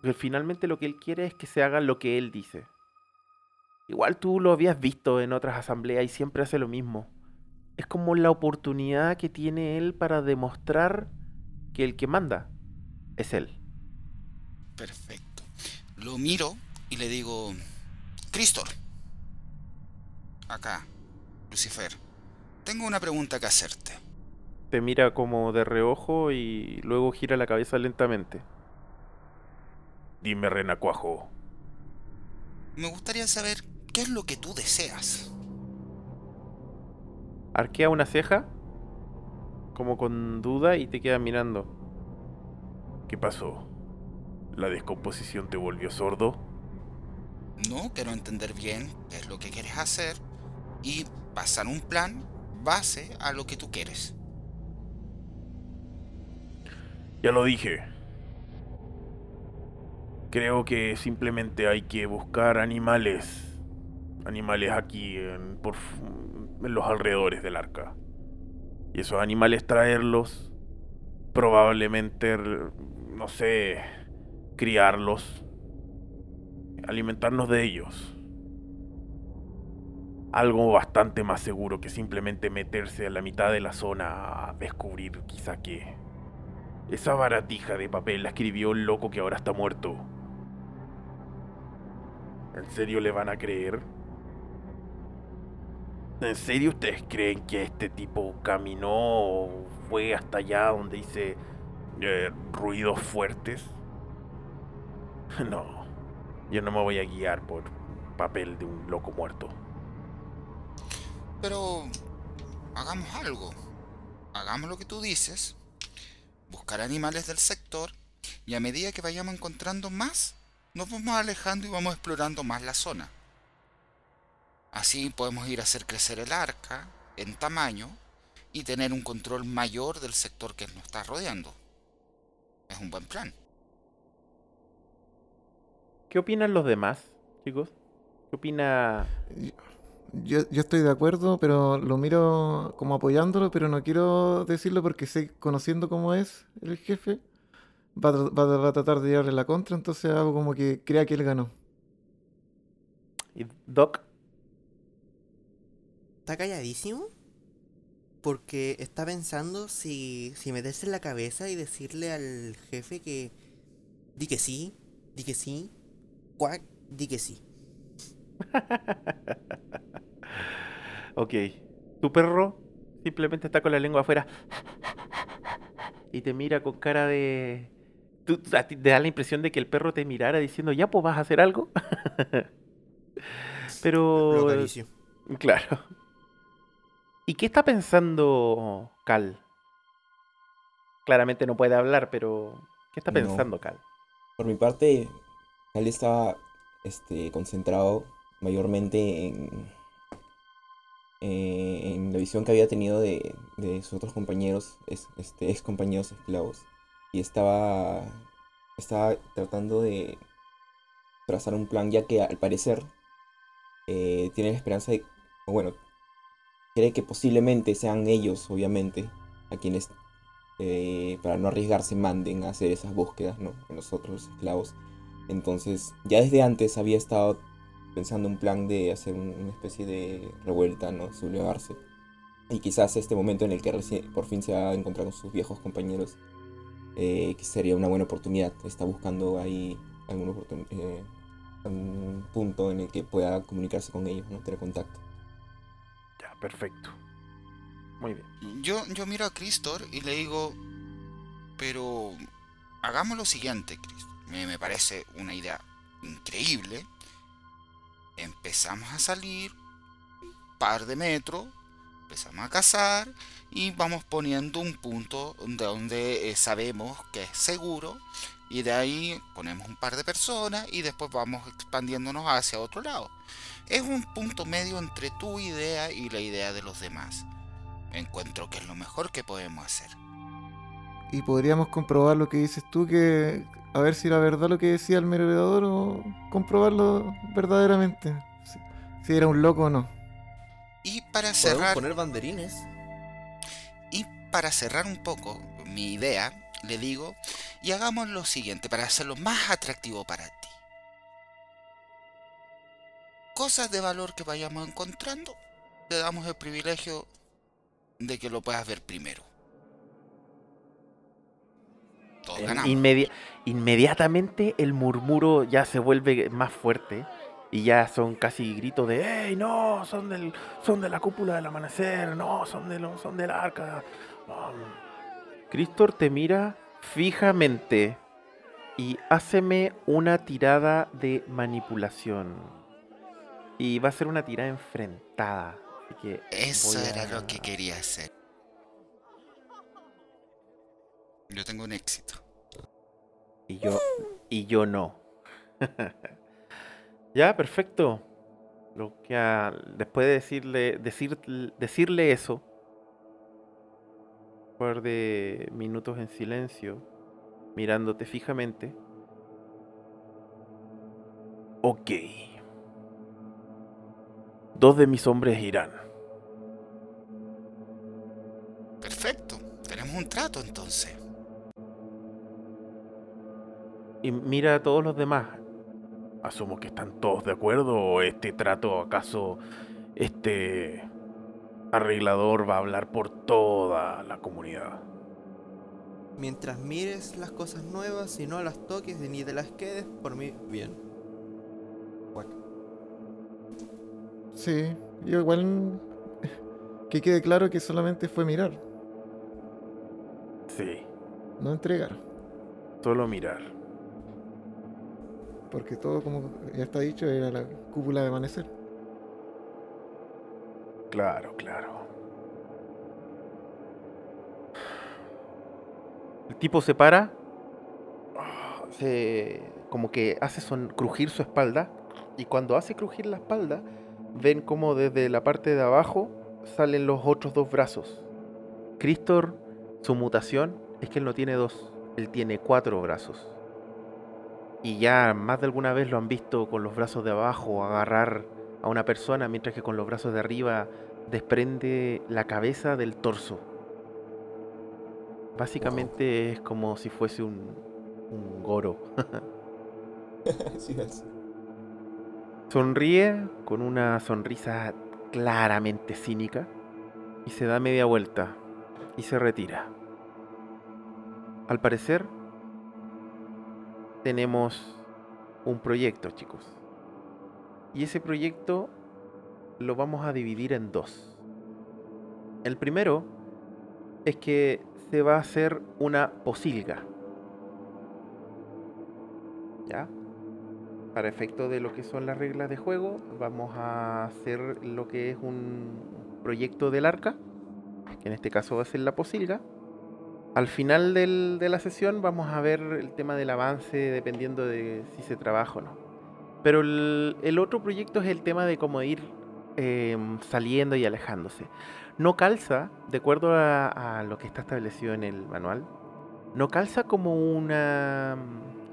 Porque finalmente lo que él quiere es que se haga lo que él dice. Igual tú lo habías visto en otras asambleas y siempre hace lo mismo. Es como la oportunidad que tiene él para demostrar que el que manda es él. Perfecto. Lo miro y le digo, Cristor. Acá, Lucifer. Tengo una pregunta que hacerte. Te mira como de reojo y luego gira la cabeza lentamente. Dime, renacuajo. Me gustaría saber qué es lo que tú deseas. Arquea una ceja, como con duda, y te queda mirando. ¿Qué pasó? ¿La descomposición te volvió sordo? No, quiero entender bien qué es lo que quieres hacer y pasar un plan base a lo que tú quieres. Ya lo dije. Creo que simplemente hay que buscar animales. Animales aquí en, por, en los alrededores del arca. Y esos animales traerlos. Probablemente, no sé, criarlos. Alimentarnos de ellos. Algo bastante más seguro que simplemente meterse a la mitad de la zona a descubrir quizá que esa baratija de papel la escribió el loco que ahora está muerto. ¿En serio le van a creer? ¿En serio ustedes creen que este tipo caminó o fue hasta allá donde dice eh, ruidos fuertes? No, yo no me voy a guiar por papel de un loco muerto. Pero hagamos algo. Hagamos lo que tú dices. Buscar animales del sector. Y a medida que vayamos encontrando más, nos vamos alejando y vamos explorando más la zona. Así podemos ir a hacer crecer el arca en tamaño y tener un control mayor del sector que nos está rodeando. Es un buen plan. ¿Qué opinan los demás, chicos? ¿Qué opina Yo, yo estoy de acuerdo, pero lo miro como apoyándolo, pero no quiero decirlo porque sé, conociendo cómo es el jefe, va va va a tratar de llevarle la contra, entonces hago como que crea que él ganó. y Doc? Está calladísimo. Porque está pensando si, si meterse en la cabeza y decirle al jefe que di que sí, di que sí, cuac, di que sí. Ok. Tu perro simplemente está con la lengua afuera y te mira con cara de... ¿Tú, a ti te da la impresión de que el perro te mirara diciendo, ya, pues vas a hacer algo? Pero... Claro. ¿Y qué está pensando Cal? Claramente no puede hablar, pero... ¿Qué está No. pensando Cal? Por mi parte, Cal estaba este, concentrado mayormente en, eh, en la visión que había tenido de, de sus otros compañeros, es- este, ex compañeros esclavos. Y estaba, estaba tratando de trazar un plan, ya que al parecer eh, tiene la esperanza de, bueno, cree que posiblemente sean ellos, obviamente, a quienes eh, para no arriesgarse manden a hacer esas búsquedas, ¿no? En los esclavos. Entonces, ya desde antes había estado pensando un plan de hacer un- una especie de revuelta, ¿no? Sublevarse. Y quizás este momento en el que recién- por fin se va a encontrar con sus viejos compañeros, eh, que sería una buena oportunidad. Está buscando ahí oportun- eh, un punto en el que pueda comunicarse con ellos, ¿no? Tener contacto. Ya, perfecto. Muy bien. Yo, yo miro a Cristor y le digo, pero hagamos lo siguiente, Cristor. Me, me parece una idea increíble. Empezamos a salir un par de metros, empezamos a cazar y vamos poniendo un punto de donde eh, sabemos que es seguro y de ahí ponemos un par de personas y después vamos expandiéndonos hacia otro lado. Es un punto medio entre tu idea y la idea de los demás. Encuentro que es lo mejor que podemos hacer. Y podríamos comprobar lo que dices tú, que a ver si era verdad lo que decía el merodeador o comprobarlo verdaderamente. Si, si era un loco o no. Y para cerrar, poner banderines. y para cerrar un poco mi idea, le digo, y hagamos lo siguiente para hacerlo más atractivo para ti. Cosas de valor que vayamos encontrando, te damos el privilegio de que lo puedas ver primero. Todos ganamos. Inmedi- inmediatamente el murmuro ya se vuelve más fuerte y ya son casi gritos de ¡Ey, no! Son del, son de la cúpula del amanecer, no, son de lo- son del arca. Um, Cristor te mira fijamente y háceme una tirada de manipulación. Y va a ser una tirada enfrentada. Así que Eso era a- lo que quería hacer. Yo tengo un éxito. Y yo, y yo no. ya, perfecto. Lo que a- después de decirle, decir, decirle eso, un par de minutos en silencio, mirándote fijamente. Ok. Dos de mis hombres irán. Perfecto. Tenemos un trato entonces. Y mira a todos los demás. Asumo que están todos de acuerdo o este trato acaso este arreglador va a hablar por toda la comunidad. Mientras mires las cosas nuevas y no las toques ni te las quedes, por mí, bien. Sí, yo igual que quede claro que solamente fue mirar, Sí, no entregar. solo mirar. Porque todo, como ya está dicho, era la cúpula de amanecer. Claro, claro. El tipo se para, se como que hace son, crujir su espalda y cuando hace crujir la espalda ven como desde la parte de abajo salen los otros dos brazos. Cristor, su mutación es que él no tiene dos, él tiene cuatro brazos. Y ya más de alguna vez lo han visto con los brazos de abajo agarrar a una persona, mientras que con los brazos de arriba desprende la cabeza del torso. Básicamente es como si fuese un, un goro. Sí, es. Sonríe con una sonrisa claramente cínica y se da media vuelta y se retira. Al parecer, tenemos un proyecto, chicos. Y ese proyecto lo vamos a dividir en dos. El primero es que se va a hacer una posilga. ¿Ya? Para efecto de lo que son las reglas de juego, vamos a hacer lo que es un proyecto del arca, que en este caso va a ser la posilga. Al final del- de la sesión vamos a ver el tema del avance dependiendo de si se trabaja o no. Pero el, otro proyecto es el tema de cómo ir em, saliendo y alejándose. No calza, de acuerdo a, a lo que está establecido en el manual, no calza como una,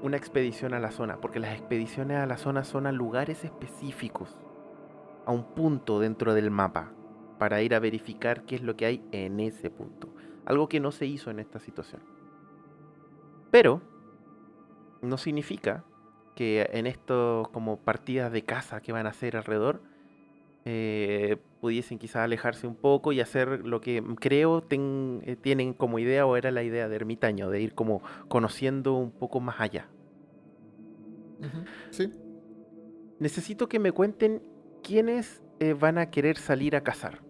una expedición a la zona, porque las expediciones a la zona son a lugares específicos, a un punto dentro del mapa, para ir a verificar qué es lo que hay en ese punto. Algo que no se hizo en esta situación. Pero no significa que en estos como partidas de caza que van a hacer alrededor, eh, pudiesen quizás alejarse un poco y hacer lo que creo ten- eh, tienen como idea o era la idea de ermitaño, de ir como conociendo un poco más allá. Sí. necesito que me cuenten quiénes eh, van a querer salir a cazar.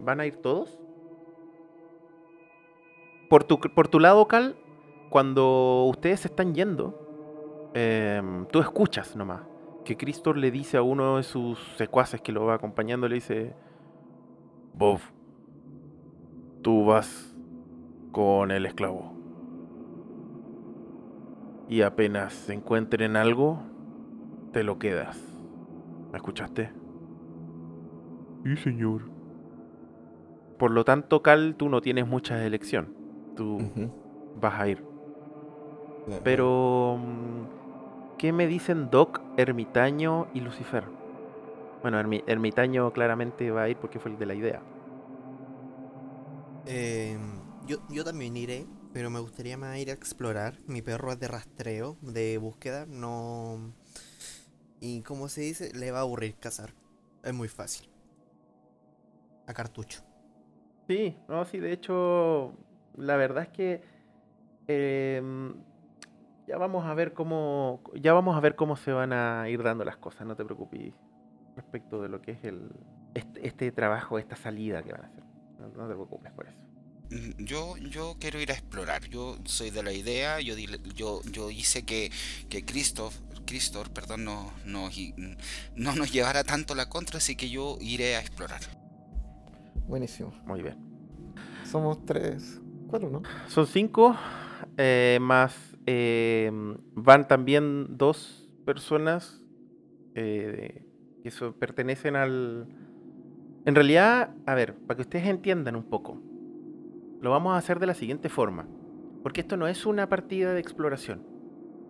¿Van a ir todos? Por tu, por tu lado, Cal, cuando ustedes se están yendo, em, tú escuchas nomás que Cristor le dice a uno de sus secuaces que lo va acompañando, le dice, Bob, tú vas con el esclavo. Y apenas se encuentren algo, te lo quedas. ¿Me escuchaste? Sí, señor. Por lo tanto, Cal, tú no tienes mucha elección. Tú vas a ir. claro. Pero, mm, ¿qué me dicen Doc, Ermitaño y Lucifer? Bueno, Ermi- Ermitaño claramente va a ir porque fue el de la idea. Em, yo, yo también iré, pero me gustaría más ir a explorar. Mi perro es de rastreo, de búsqueda, no... Y como se dice, le va a aburrir cazar. Es muy fácil. A cartucho. Sí, no, sí, de hecho, la verdad es que em, ya vamos a ver cómo, ya vamos a ver cómo se van a ir dando las cosas, no te preocupes respecto de lo que es el este, este trabajo, esta salida que van a hacer. No, no te preocupes por eso. Mm, Yo, yo quiero ir a explorar. Yo soy de la idea. Yo, yo, yo hice que, que Christoph, Christor, perdón, no, no, y- no nos llevara tanto la contra, así que yo iré a explorar. Buenísimo. Muy bien. Somos tres, Son cinco, eh, más eh, van también dos personas eh, que pertenecen al... En realidad, a ver, para que ustedes entiendan un poco, lo vamos a hacer de la siguiente forma, porque esto no es una partida de exploración,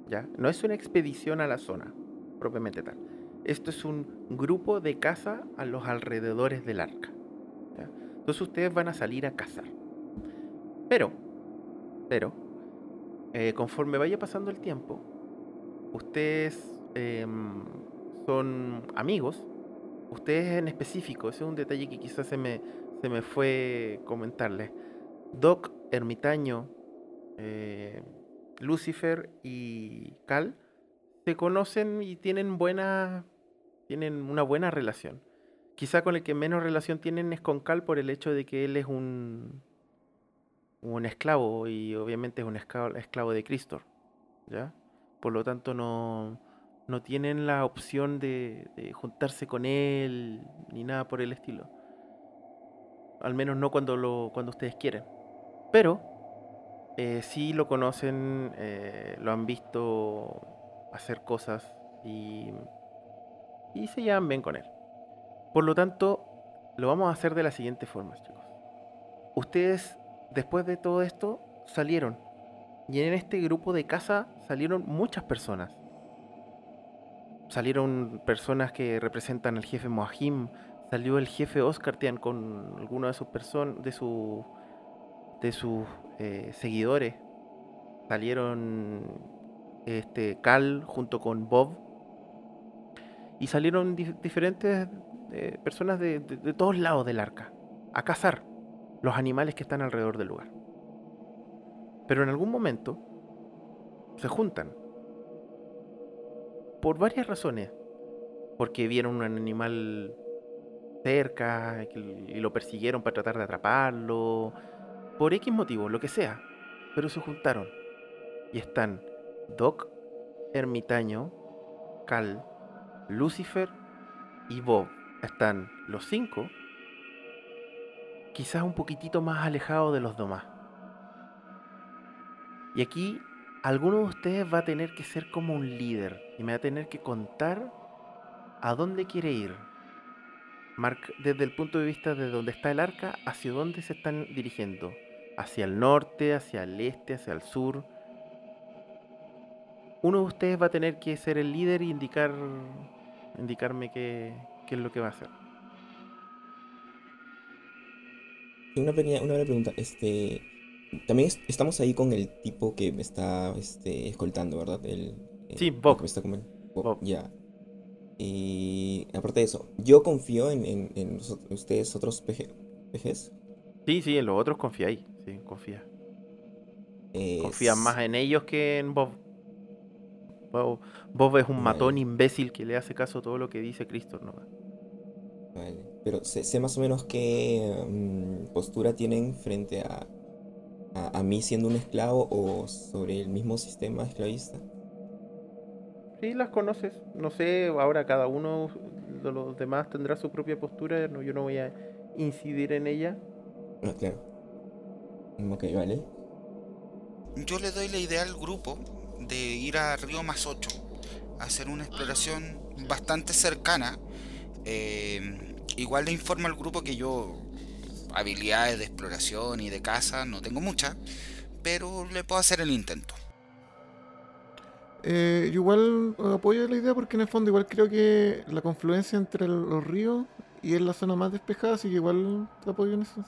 ¿ya? No es una expedición a la zona, propiamente tal. Esto es un grupo de caza a los alrededores del arca. Entonces ustedes van a salir a cazar. Pero, pero, eh, conforme vaya pasando el tiempo, ustedes em, son amigos, ustedes en específico, ese es un detalle que quizás se me, se me fue comentarles. Doc, Ermitaño, eh, Lucifer y Cal se conocen y tienen buena, tienen una buena relación. Quizá con el que menos relación tienen es con Cal por el hecho de que él es un, un esclavo y obviamente es un esclavo, de Cristor, ¿ya? Por lo tanto no, no tienen la opción de, de juntarse con él ni nada por el estilo. Al menos no cuando, lo, cuando ustedes quieren. Pero eh, sí lo conocen, eh, lo han visto hacer cosas y, y se llevan bien con él. Por lo tanto, lo vamos a hacer de la siguiente forma, chicos. Ustedes, después de todo esto, salieron. Y en este grupo de casa salieron muchas personas. Salieron personas que representan al jefe Mohim. Salió el jefe Oscar Tian con algunos de sus personas, de sus de sus eh, seguidores. Salieron este Cal junto con Bob. Y salieron di- diferentes eh, personas de- de todos lados del arca a cazar los animales que están alrededor del lugar. Pero en algún momento se juntan. Por varias razones. Porque vieron un animal cerca y lo persiguieron para tratar de atraparlo. Por X motivo, lo que sea. Pero se juntaron. Y están Doc, Ermitaño, Cal, Lucifer y Bob. Están los cinco. Quizás un poquitito más alejados de los demás. Y aquí alguno de ustedes va a tener que ser como un líder y me va a tener que contar a dónde quiere ir. Marc- desde el punto de vista de donde está el arca, hacia dónde se están dirigiendo. Hacia el norte, hacia el este, hacia el sur. Uno de ustedes va a tener que ser el líder y indicar, indicarme qué es lo que va a hacer. Una pequeña, una breve pregunta, este, también es- estamos ahí con el tipo que me está, este, escoltando, ¿verdad? El, el- Sí, el Bob. que me está Bob, Bob. ya. Y aparte de eso, yo confío en, en, en los- ustedes otros PG, PGs. Sí, sí, en los otros confiáis. Sí, confía. Eh, Confía s- más en ellos que en Bob. Vos ves un Vale. matón imbécil que le hace caso a todo lo que dice Cristo, ¿no? Vale. Pero sé, sé más o menos qué mm, postura tienen frente a, a, a mí siendo un esclavo o sobre el mismo sistema esclavista. Sí, las conoces. No sé, ahora cada uno de los demás tendrá su propia postura. no- yo no voy a incidir en ella. Ah, claro. Mm, Ok, vale. Yo le doy la idea al grupo de ir a Río Más 8, a hacer una exploración bastante cercana. Eh, igual le informo al grupo que yo habilidades de exploración y de caza no tengo muchas, pero le puedo hacer el intento. Eh, yo igual apoyo la idea porque en el fondo igual creo que la confluencia entre el- los ríos y es la zona más despejada, así que igual te apoyo en eso.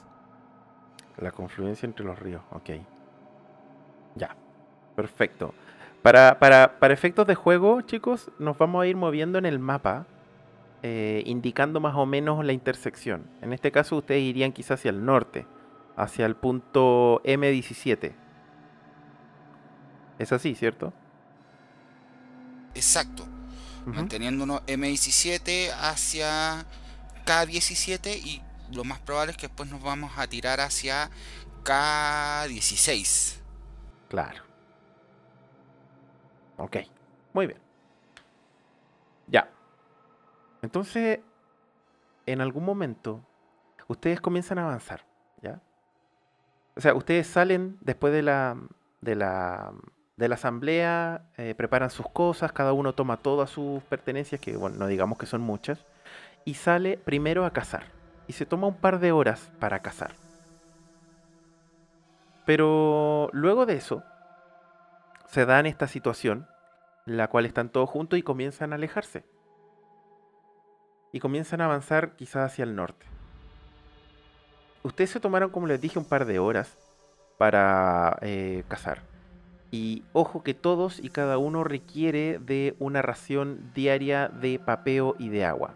La confluencia entre los ríos, ok. Ya, perfecto. Para, para, para efectos de juego, chicos, nos vamos a ir moviendo en el mapa, eh, indicando más o menos la intersección. En este caso, ustedes irían quizás hacia el norte, hacia el punto M17. Es así, ¿cierto? Exacto, manteniéndonos M17 hacia K17 y lo más probable es que después nos vamos a tirar hacia K16. Claro. Ok, muy bien. Entonces, en algún momento, ustedes comienzan a avanzar, ¿ya? O sea, ustedes salen después de la, de la, de la asamblea, eh, preparan sus cosas, cada uno toma todas sus pertenencias, que bueno, no digamos que son muchas, y sale primero a cazar. Y se toma un par de horas para cazar. Pero luego de eso, se dan esta situación, la cual están todos juntos y comienzan a alejarse. Y comienzan a avanzar quizás hacia el norte. Ustedes se tomaron, como les dije, un par de horas para eh, cazar. Y ojo que todos y cada uno requiere de una ración diaria de papeo y de agua.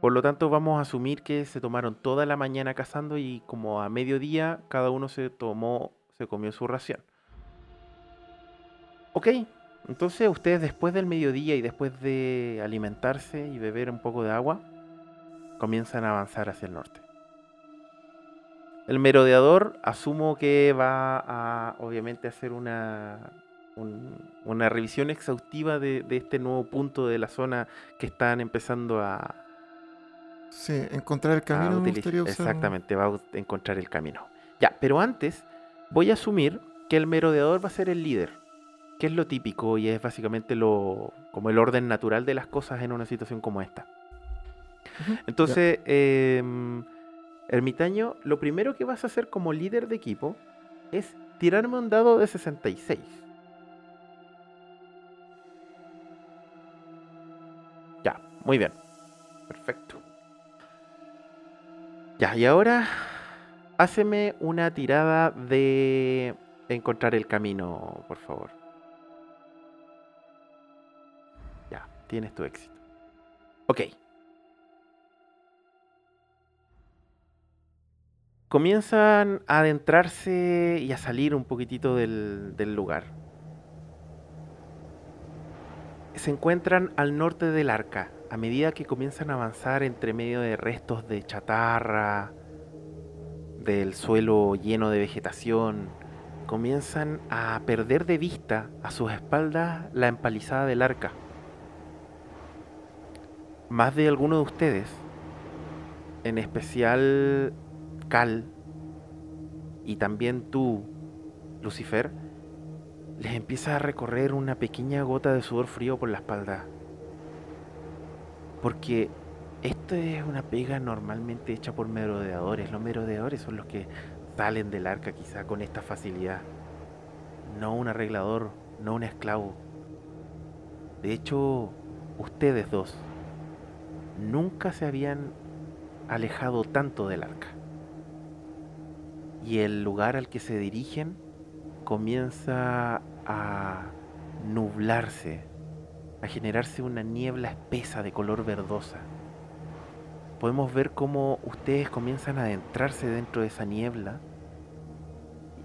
Por lo tanto, vamos a asumir que se tomaron toda la mañana cazando y como a mediodía cada uno se tomó, se comió su ración. Ok, entonces ustedes después del mediodía y después de alimentarse y beber un poco de agua, comienzan a avanzar hacia el norte. El merodeador asumo que va a obviamente hacer una, un- una revisión exhaustiva de, de este nuevo punto de la zona que están empezando a, Sí, encontrar el camino me utilizar. gustaría usar. Exactamente, va a encontrar el camino. Ya, pero antes voy a asumir que el merodeador va a ser el líder, que es lo típico y es básicamente lo como el orden natural de las cosas en una situación como esta. Entonces, em, ermitaño, lo primero que vas a hacer como líder de equipo es tirarme un dado de 66. Ya, muy bien. Perfecto. Ya, y ahora háceme una tirada de encontrar el camino, por favor. Tienes tu éxito. Ok. Comienzan a adentrarse y a salir un poquitito del, del lugar. Se encuentran al norte del arca. A medida que comienzan a avanzar entre medio de restos de chatarra, del suelo lleno de vegetación, comienzan a perder de vista a sus espaldas la empalizada del arca. Más de alguno de ustedes, en especial Cal y también tú, Lucifer, les empieza a recorrer una pequeña gota de sudor frío por la espalda. Porque esto es una pega normalmente hecha por merodeadores. Los merodeadores son los que salen del arca quizá con esta facilidad. No un arreglador, no un esclavo. De hecho, ustedes dos nunca se habían alejado tanto del arca. Y el lugar al que se dirigen comienza a nublarse, a generarse una niebla espesa de color verdosa. Podemos ver cómo ustedes comienzan a adentrarse dentro de esa niebla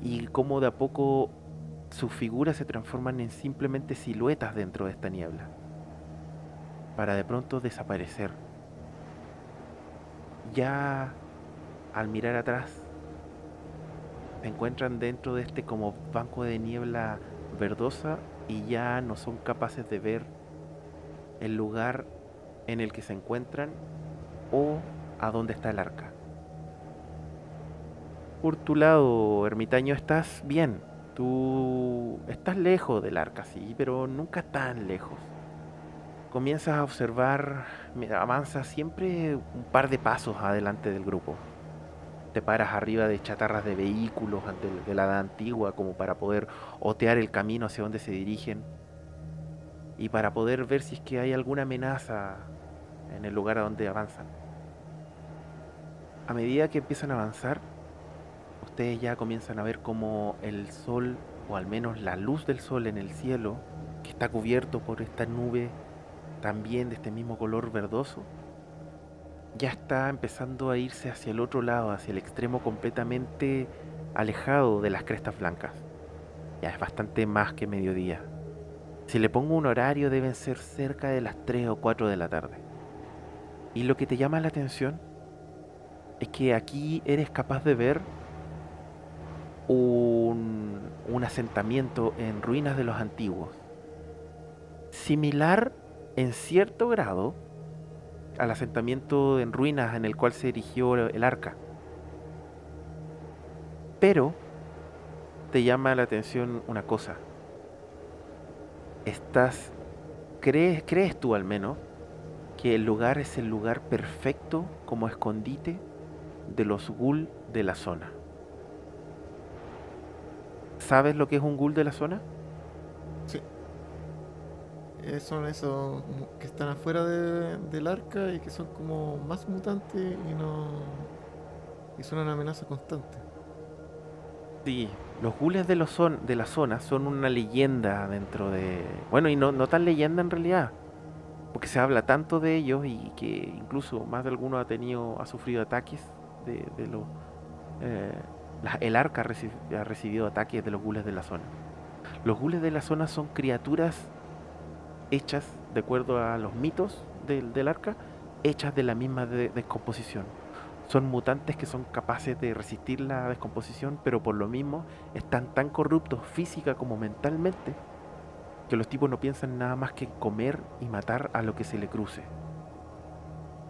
y cómo de a poco sus figuras se transforman en simplemente siluetas dentro de esta niebla, para de pronto desaparecer. Ya al mirar atrás, se encuentran dentro de este como banco de niebla verdosa y ya no son capaces de ver el lugar en el que se encuentran o a dónde está el arca. Por tu lado, ermitaño, estás bien. Tú estás lejos del arca, sí, pero nunca tan lejos. Comienzas a observar, avanzas siempre un par de pasos adelante del grupo. Te paras arriba de chatarras de vehículos ante de la edad antigua como para poder otear el camino hacia donde se dirigen y para poder ver si es que hay alguna amenaza en el lugar a donde avanzan. A medida que empiezan a avanzar, ustedes ya comienzan a ver como el sol, o al menos la luz del sol en el cielo, que está cubierto por esta nube también de este mismo color verdoso, ya está empezando a irse hacia el otro lado, hacia el extremo completamente alejado de las crestas blancas. Ya es bastante más que mediodía. Si le pongo un horario deben ser cerca de las 3 o 4 de la tarde. Y lo que te llama la atención es que aquí eres capaz de ver un, un asentamiento en ruinas de los antiguos. Similar en cierto grado al asentamiento en ruinas en el cual se erigió el arca. Pero te llama la atención una cosa. Estás, crees, crees tú al menos, que el lugar es el lugar perfecto como escondite de los ghoul de la zona. ¿Sabes lo que es un ghoul de la zona? Eh, son esos que están afuera de- del arca y que son como más mutantes y no. y son una amenaza constante. Sí, los ghouls de, de la zona son una leyenda dentro de... Bueno, y no, no tan leyenda en realidad, porque se habla tanto de ellos y que incluso más de alguno ha tenido, ha sufrido ataques de, los... eh, el arca ha, reci- ha recibido ataques de los ghouls de la zona. Los ghouls de la zona son criaturas hechas, de acuerdo a los mitos del, arca, hechas de la misma de- descomposición son mutantes que son capaces de resistir la descomposición, pero por lo mismo están tan corruptos física como mentalmente que los tipos no piensan nada más que comer y matar a lo que se le cruce.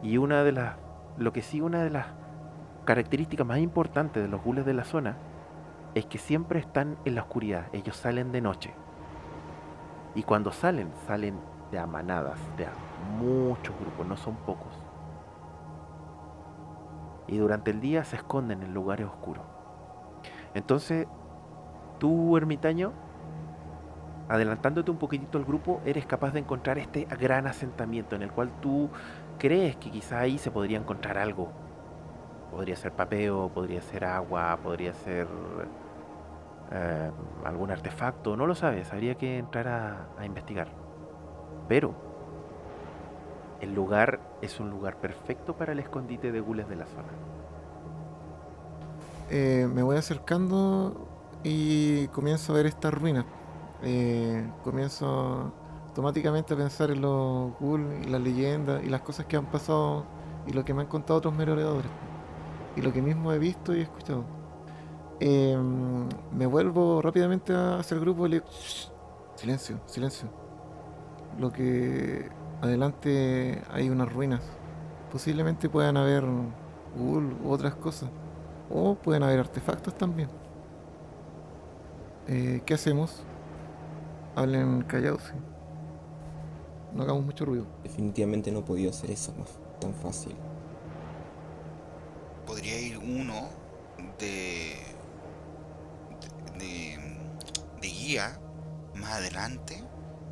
Y una de las, lo que sí una de las características más importantes de los ghouls de la zona es que siempre están en la oscuridad, ellos salen de noche. Y cuando salen, salen de a manadas, de a muchos grupos, no son pocos y durante el día se esconden en lugares oscuros. Entonces, tú, ermitaño, adelantándote un poquitito al grupo, eres capaz de encontrar este gran asentamiento en el cual tú crees que quizá ahí se podría encontrar algo. Podría ser papeo, podría ser agua, podría ser eh, algún artefacto, no lo sabes, habría que entrar a, a investigar. Pero el lugar es un lugar perfecto para el escondite de gules de la zona. Eh, me voy acercando y comienzo a ver estas ruinas. Eh, comienzo automáticamente a pensar en los ghouls y las leyendas y las cosas que han pasado y lo que me han contado otros merodeadores. Y lo que mismo he visto y escuchado. Eh, me vuelvo rápidamente hacia el grupo y le digo, "Shh, silencio, silencio. Lo que adelante hay unas ruinas. Posiblemente puedan haber ghoul u otras cosas. O pueden haber artefactos también. Eh, ¿Qué hacemos? Hablen callados, sí. No hagamos mucho ruido. Definitivamente no podía hacer eso más tan fácil. Podría ir uno de, de, de guía más adelante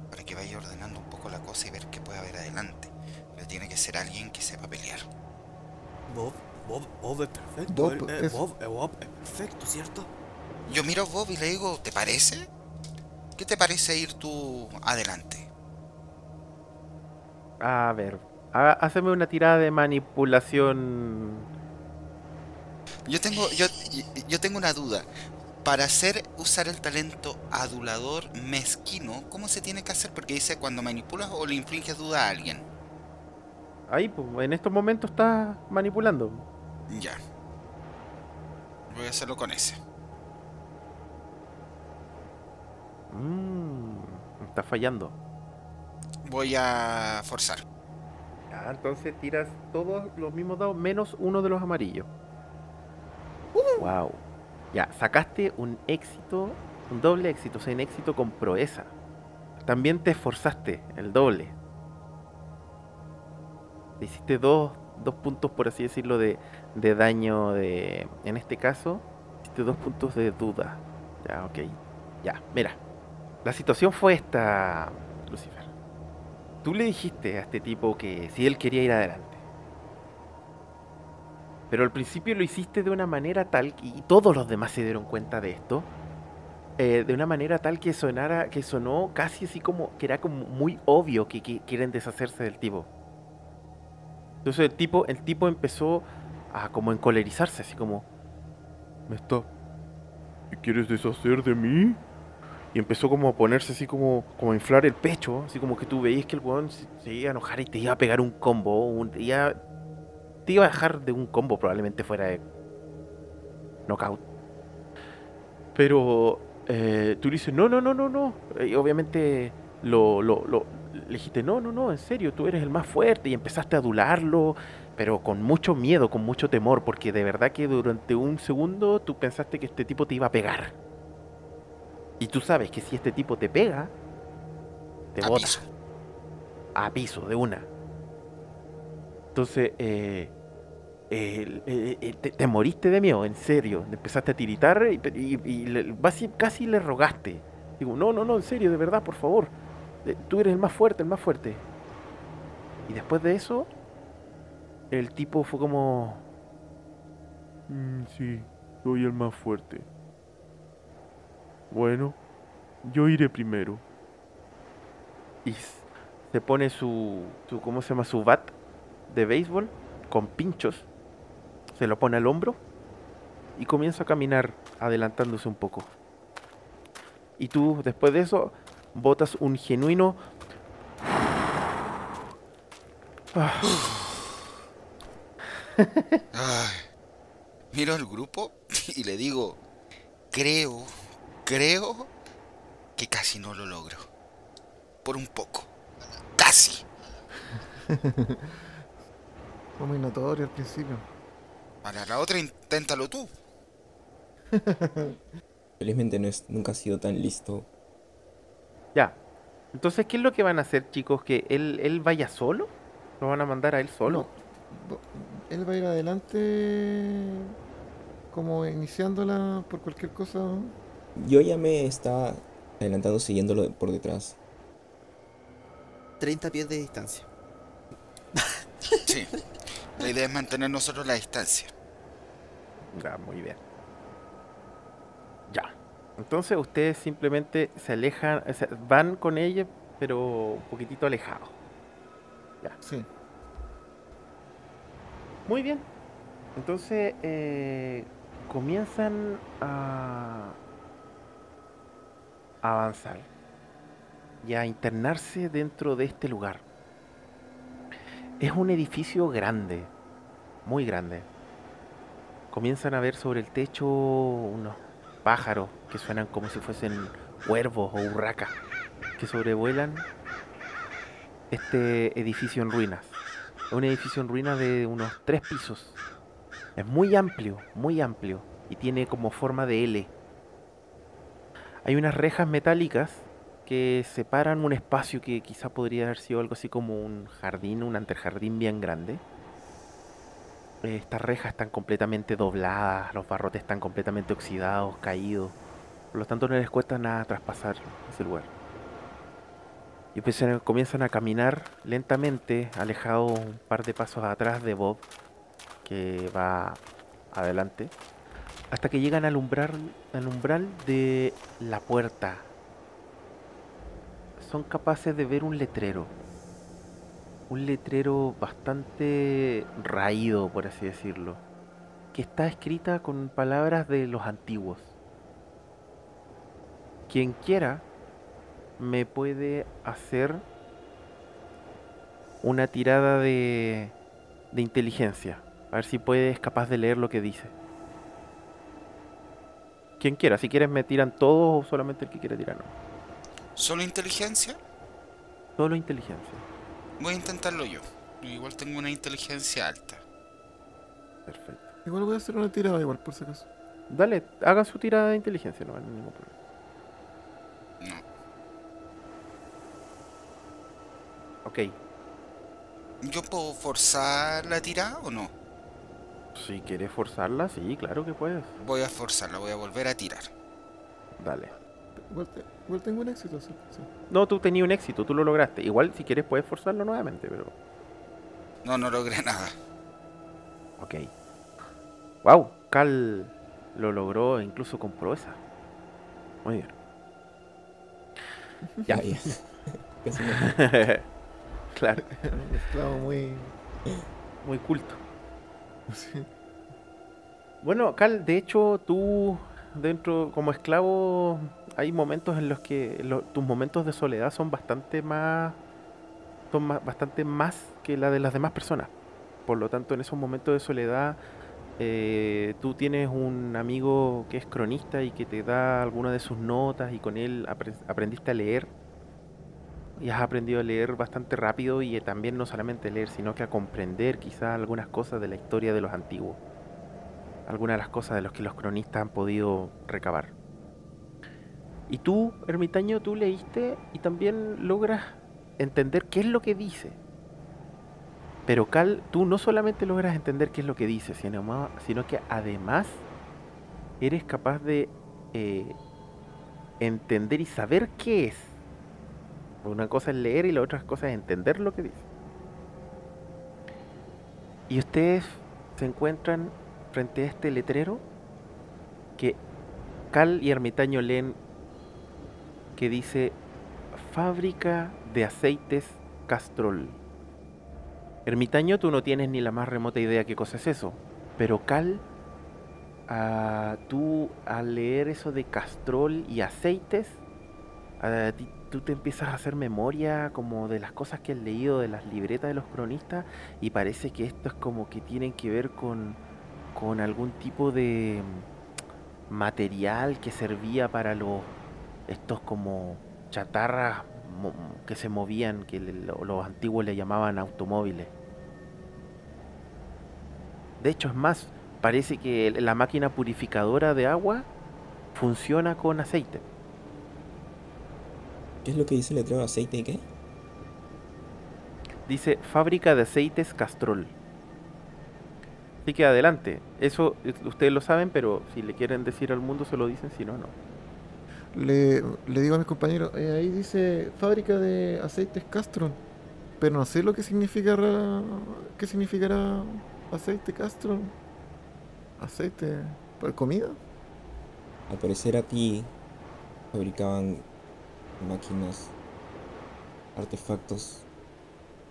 para que vaya ordenando un poco la cosa y ver qué puede haber adelante. Pero tiene que ser alguien que sepa pelear. Bob, Bob, Bob es perfecto. Bob él- eh, es- Bob, eh, Bob es perfecto, ¿cierto? Yo miro a Bob y le digo, ¿te parece? ¿Qué te parece ir tú adelante? A ver, ha- hazme una tirada de manipulación. Yo tengo, yo, yo tengo una duda. Para hacer usar el talento adulador mezquino, ¿cómo se tiene que hacer? Porque dice cuando manipulas o le infliges duda a alguien. Ahí, pues, en estos momentos estás manipulando. Ya. Voy a hacerlo con ese. Mmm, está fallando. Voy a forzar. Ya, entonces tiras todos los mismos dados menos uno de los amarillos. Wow. Ya, sacaste un éxito, un doble éxito, o sea, un éxito con proeza. También te esforzaste, el doble. Hiciste dos, dos puntos, por así decirlo, de, de daño de. En este caso, hiciste dos puntos de duda. Ya, ok. Ya, mira. La situación fue esta, Lucifer. Tú le dijiste a este tipo que si él quería ir adelante. Pero al principio lo hiciste de una manera tal, y todos los demás se dieron cuenta de esto, eh, de una manera tal que sonara, que sonó casi así como, que era como muy obvio que, quieren deshacerse del tipo. Entonces el tipo, el tipo empezó a como encolerizarse, así como, ¿Me está... ¿Te quieres deshacer de mí? y empezó como a ponerse así como, como a inflar el pecho, así como que tú veías que el weón se, se iba a enojar y te iba a pegar un combo, un- te, iba, te iba a dejar de un combo probablemente fuera de knockout. Pero eh, tú le dices, no, no, no, no, no. Y obviamente lo, lo, lo- le dijiste, no, no, no, en serio, tú eres el más fuerte y empezaste a adularlo, pero con mucho miedo, con mucho temor, porque de verdad que durante un segundo tú pensaste que este tipo te iba a pegar. Y tú sabes que si este tipo te pega, te A bota piso. a piso de una. Entonces, eh, eh, eh, eh, te, te moriste de miedo, en serio. Empezaste a tiritar y, casi, le rogaste. Digo, no, no, no, en serio, de verdad, por favor. Tú eres el más fuerte, el más fuerte. Y después de eso, el tipo fue como... Mm, sí, soy el más fuerte. Bueno, yo iré primero. Y se pone su, su, ¿cómo se llama? Su bat de béisbol con pinchos. Se lo pone al hombro y comienza a caminar adelantándose un poco. Y tú, después de eso, botas un genuino... Ay. Miro al grupo y le digo, creo, creo que casi no lo logro. Por un poco. Casi. Fue muy notorio al principio. Para la otra, inténtalo tú. Felizmente no es, nunca ha sido tan listo. ya. Entonces, ¿qué es lo que van a hacer, chicos? ¿Que él, él vaya solo? ¿Lo van a mandar a él solo? No, él va a ir adelante como iniciándola por cualquier cosa. Yo ya me estaba adelantando siguiéndolo por detrás. 30 pies de distancia. Sí. La idea es mantener nosotros la distancia. Ya, muy bien. Ya. Entonces ustedes simplemente se alejan, o sea, van con ella, pero un poquitito alejados. Sí. Muy bien. Entonces eh, comienzan a avanzar y a internarse dentro de este lugar. Es un edificio grande, muy grande. Comienzan a ver sobre el techo unos pájaros que suenan como si fuesen cuervos o urracas que sobrevuelan este edificio en ruinas. Es un edificio en ruinas de unos tres pisos. Es muy amplio, muy amplio. Y tiene como forma de L. Hay unas rejas metálicas que separan un espacio que quizá podría haber sido algo así como un jardín, un antejardín bien grande. Eh, Estas rejas están completamente dobladas, los barrotes están completamente oxidados, caídos. Por lo tanto no les cuesta nada traspasar ese lugar. Y comienzan a caminar lentamente, alejados un par de pasos atrás de Bob, que va adelante, hasta que llegan al umbral, al umbral de la puerta. Son capaces de ver un letrero. Un letrero bastante raído, por así decirlo, que está escrita con palabras de los antiguos. quien quiera me puede hacer una tirada de, de inteligencia. A ver si puedes capaz de leer lo que dice. Quien quiera, si quieres me tiran todos o solamente el que quiera tirar. No. ¿Solo inteligencia? Solo inteligencia. Voy a intentarlo yo. Igual tengo una inteligencia alta. Perfecto. Igual voy a hacer una tirada igual, por si acaso. Dale, hagan su tirada de inteligencia, no hay ningún problema. No. Ok, ¿Yo puedo forzar la tirada o no? si quieres forzarla, sí, claro que puedes. Voy a forzarla, voy a volver a tirar. Dale. Igual, te- igual tengo un éxito, sí. sí. No, tú tenías un éxito, tú lo lograste. Igual si quieres puedes forzarlo nuevamente, pero... No, no logré nada. Ok. Wow, Cal lo logró incluso con proeza. Muy bien. Ya. Claro, Un esclavo muy. muy culto. sí. Bueno, Cal, de hecho, tú dentro como esclavo hay momentos en los que tus momentos de soledad son bastante más son bastante más que la de las demás personas. Por lo tanto, en esos momentos de soledad eh, tú tienes un amigo que es cronista y que te da algunas de sus notas y con él apre- aprendiste a leer y has aprendido a leer bastante rápido y eh, también no solamente leer, sino que a comprender quizás algunas cosas de la historia de los antiguos algunas de las cosas de las que los cronistas han podido recabar. Y tú, ermitaño, tú leíste y también logras entender qué es lo que dice. Pero Cal, tú no solamente logras entender qué es lo que dice, sino, sino que además eres capaz de eh, entender y saber qué es. Una cosa es leer y la otra cosa es entender lo que dice. Y ustedes se encuentran frente a este letrero que Cal y Ermitaño leen que dice Fábrica de aceites Castrol. Ermitaño, tú no tienes ni la más remota idea qué cosa es eso, pero Cal, tú al leer eso de Castrol y aceites, ti- tú te empiezas a hacer memoria como de las cosas que has leído de las libretas de los cronistas y parece que esto es como que tienen que ver con, con algún tipo de material que servía para los estos como chatarras que se movían que los antiguos le llamaban automóviles. De hecho es más, parece que la máquina purificadora de agua funciona con aceite. ¿Qué es lo que dice el letrero de aceite y qué? Dice fábrica de aceites Castrol. Así que adelante. Eso ustedes lo saben, pero si le quieren decir al mundo se lo dicen, si no, no. Le, le digo a mis compañeros, eh, ahí dice fábrica de aceites Castron, pero no sé lo que significará, qué significará aceite Castron. Aceite para comida. Al parecer aquí fabricaban máquinas, artefactos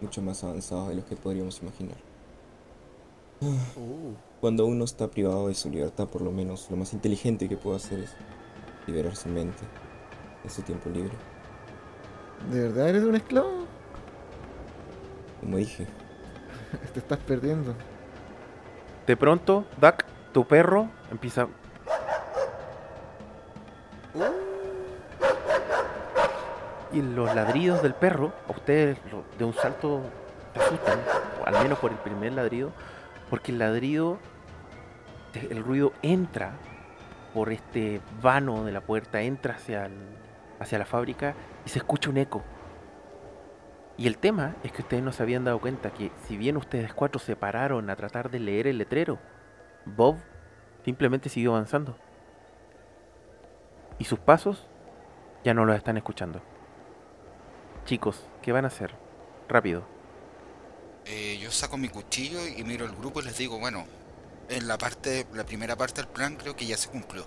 mucho más avanzados de los que podríamos imaginar. Uh, Cuando uno está privado de su libertad, por lo menos lo más inteligente que puede hacer es liberar su mente en su tiempo libre. ¿De verdad eres un esclavo? Como dije, Te estás perdiendo. De pronto, Duck, tu perro, empieza. Y los ladridos del perro, a ustedes de un salto te asustan, o al menos por el primer ladrido, porque el ladrido, el ruido entra por este vano de la puerta, entra hacia, el- hacia la fábrica y se escucha un eco. Y el tema es que ustedes no se habían dado cuenta que si bien ustedes cuatro se pararon a tratar de leer el letrero, Bob simplemente siguió avanzando. Y sus pasos ya no los están escuchando. Chicos, ¿qué van a hacer? Rápido. Eh, yo saco mi cuchillo y miro el grupo y les digo, bueno, en la parte, la primera parte del plan creo que ya se cumplió.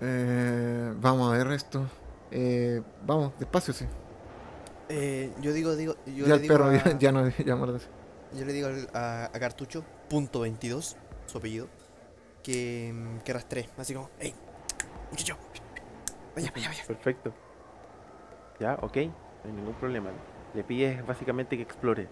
Eh, vamos a ver esto. Eh, vamos, despacio, sí. eh, yo digo, digo, yo ya le el digo perro a, ya, ya no ya yo le digo a, a Cartucho, punto 22, su apellido, que, que rastree. Así como, hey, muchacho. Vaya, vaya, vaya. Perfecto. Ya, ok. No hay ningún problema. Le pides básicamente que explore.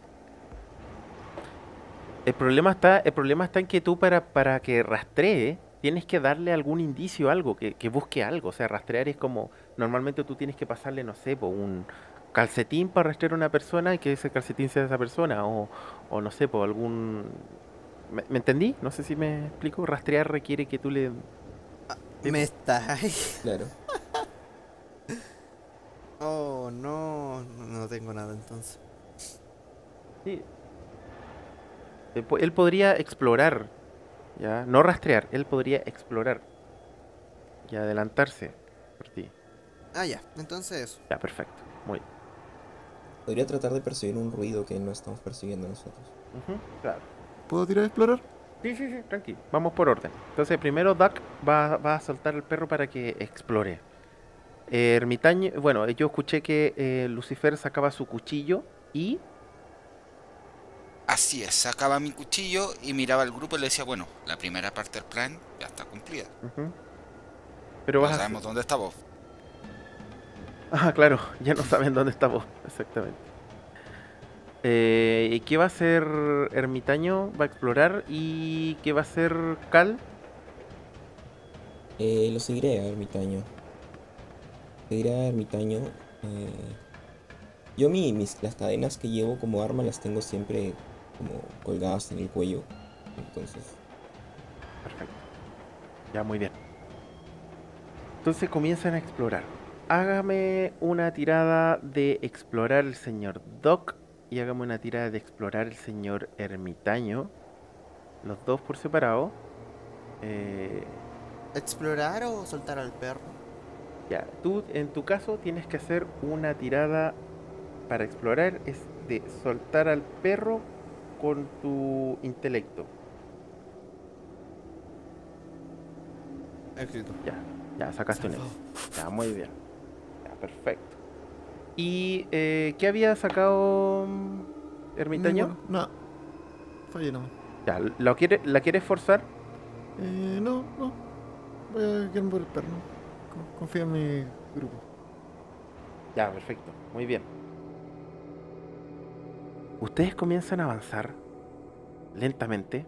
El problema está, el problema está en que tú para, para que rastree, tienes que darle algún indicio, algo, que, que busque algo. O sea, rastrear es como, normalmente tú tienes que pasarle, no sé, po, un calcetín para rastrear a una persona y que ese calcetín sea de esa persona. O, o no sé, por algún... ¿Me, me entendí? No sé si me explico. Rastrear requiere que tú le... Me está. Claro. Oh, no. No tengo nada entonces. Sí. Eh, Él podría explorar, ya, no rastrear, él podría explorar y adelantarse por ti. Ah, ya. Entonces eso. Ya, perfecto. Muy Podría tratar de perseguir un ruido que no estamos persiguiendo nosotros. Claro. ¿Puedo tirar a explorar? Sí, sí, sí, tranquilo. Vamos por orden. Entonces, primero Duck va, va a soltar al perro para que explore. Eh, ermitaño, bueno, yo escuché que eh, Lucifer sacaba su cuchillo y Así es, sacaba mi cuchillo y miraba al grupo y le decía, bueno, la primera parte del plan ya está cumplida. Ujú. Pero No vas a... sabemos dónde está vos. Ah, claro, ya no saben dónde está vos, exactamente. Eh, ¿Y qué va a hacer Ermitaño? Va a explorar. ¿Y qué va a hacer Cal? Eh, lo seguiré a ermitaño. Seguiré a ermitaño. eh, yo mi, mis, las cadenas que llevo como arma las tengo siempre como colgadas en el cuello. Entonces, Perfecto. Ya, muy bien. Entonces comienzan a explorar. Hágame una tirada de explorar el señor Doc y hágame una tirada de explorar el señor Ermitaño. Los dos por separado. Eh, ¿Explorar o soltar al perro? Ya, tú en tu caso tienes que hacer una tirada para explorar, es de soltar al perro con tu intelecto. Éxito. Ya, ya sacaste un éxito. Ya, muy bien. Ya, perfecto. ¿Y eh, qué había sacado mm, Ermitaño? Ninguno. No. Fallé nomás. Ya, ¿lo quiere, ¿la quieres forzar? Eh, no, no. Voy a quedarme por el perro. Con- Confío en mi grupo. Ya, perfecto. Muy bien. Ustedes comienzan a avanzar lentamente.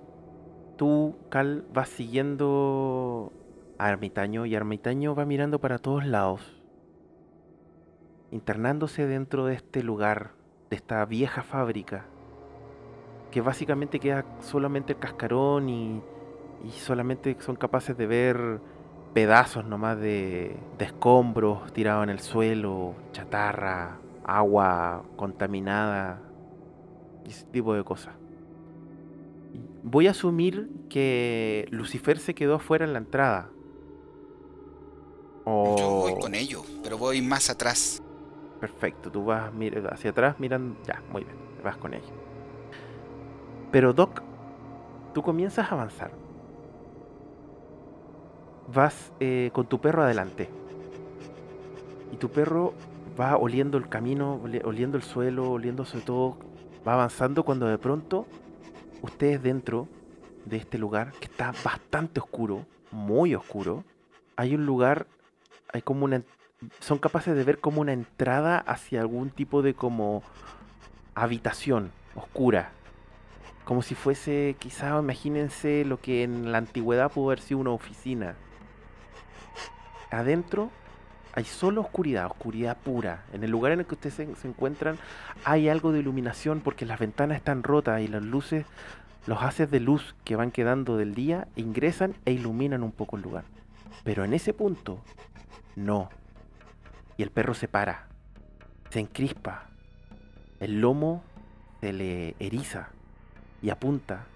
Tú, Cal, vas siguiendo a Ermitaño y Ermitaño va mirando para todos lados, internándose dentro de este lugar, de esta vieja fábrica, que básicamente queda solamente el cascarón y, y solamente son capaces de ver pedazos nomás de, de escombros tirados en el suelo, chatarra, agua contaminada y ese tipo de cosas. Voy a asumir que Lucifer se quedó afuera en la entrada. O... Yo voy con ellos, pero voy más atrás. Perfecto, tú vas hacia atrás mirando. Ya, muy bien, vas con ella. Pero Doc, tú comienzas a avanzar. Vas eh, con tu perro adelante. Y tu perro va oliendo el camino, oli- oliendo el suelo, oliendo sobre todo. Va avanzando cuando de pronto ustedes dentro de este lugar, que está bastante oscuro, muy oscuro, hay un lugar, hay como una son capaces de ver como una entrada hacia algún tipo de como habitación oscura. Como si fuese, quizá imagínense lo que en la antigüedad pudo haber sido una oficina. Adentro hay solo oscuridad, oscuridad pura. En el lugar en el que ustedes se, encuentran hay algo de iluminación porque las ventanas están rotas y las luces, los haces de luz que van quedando del día ingresan e iluminan un poco el lugar. Pero en ese punto, no. Y el perro se para, se encrispa, el lomo se le eriza y apunta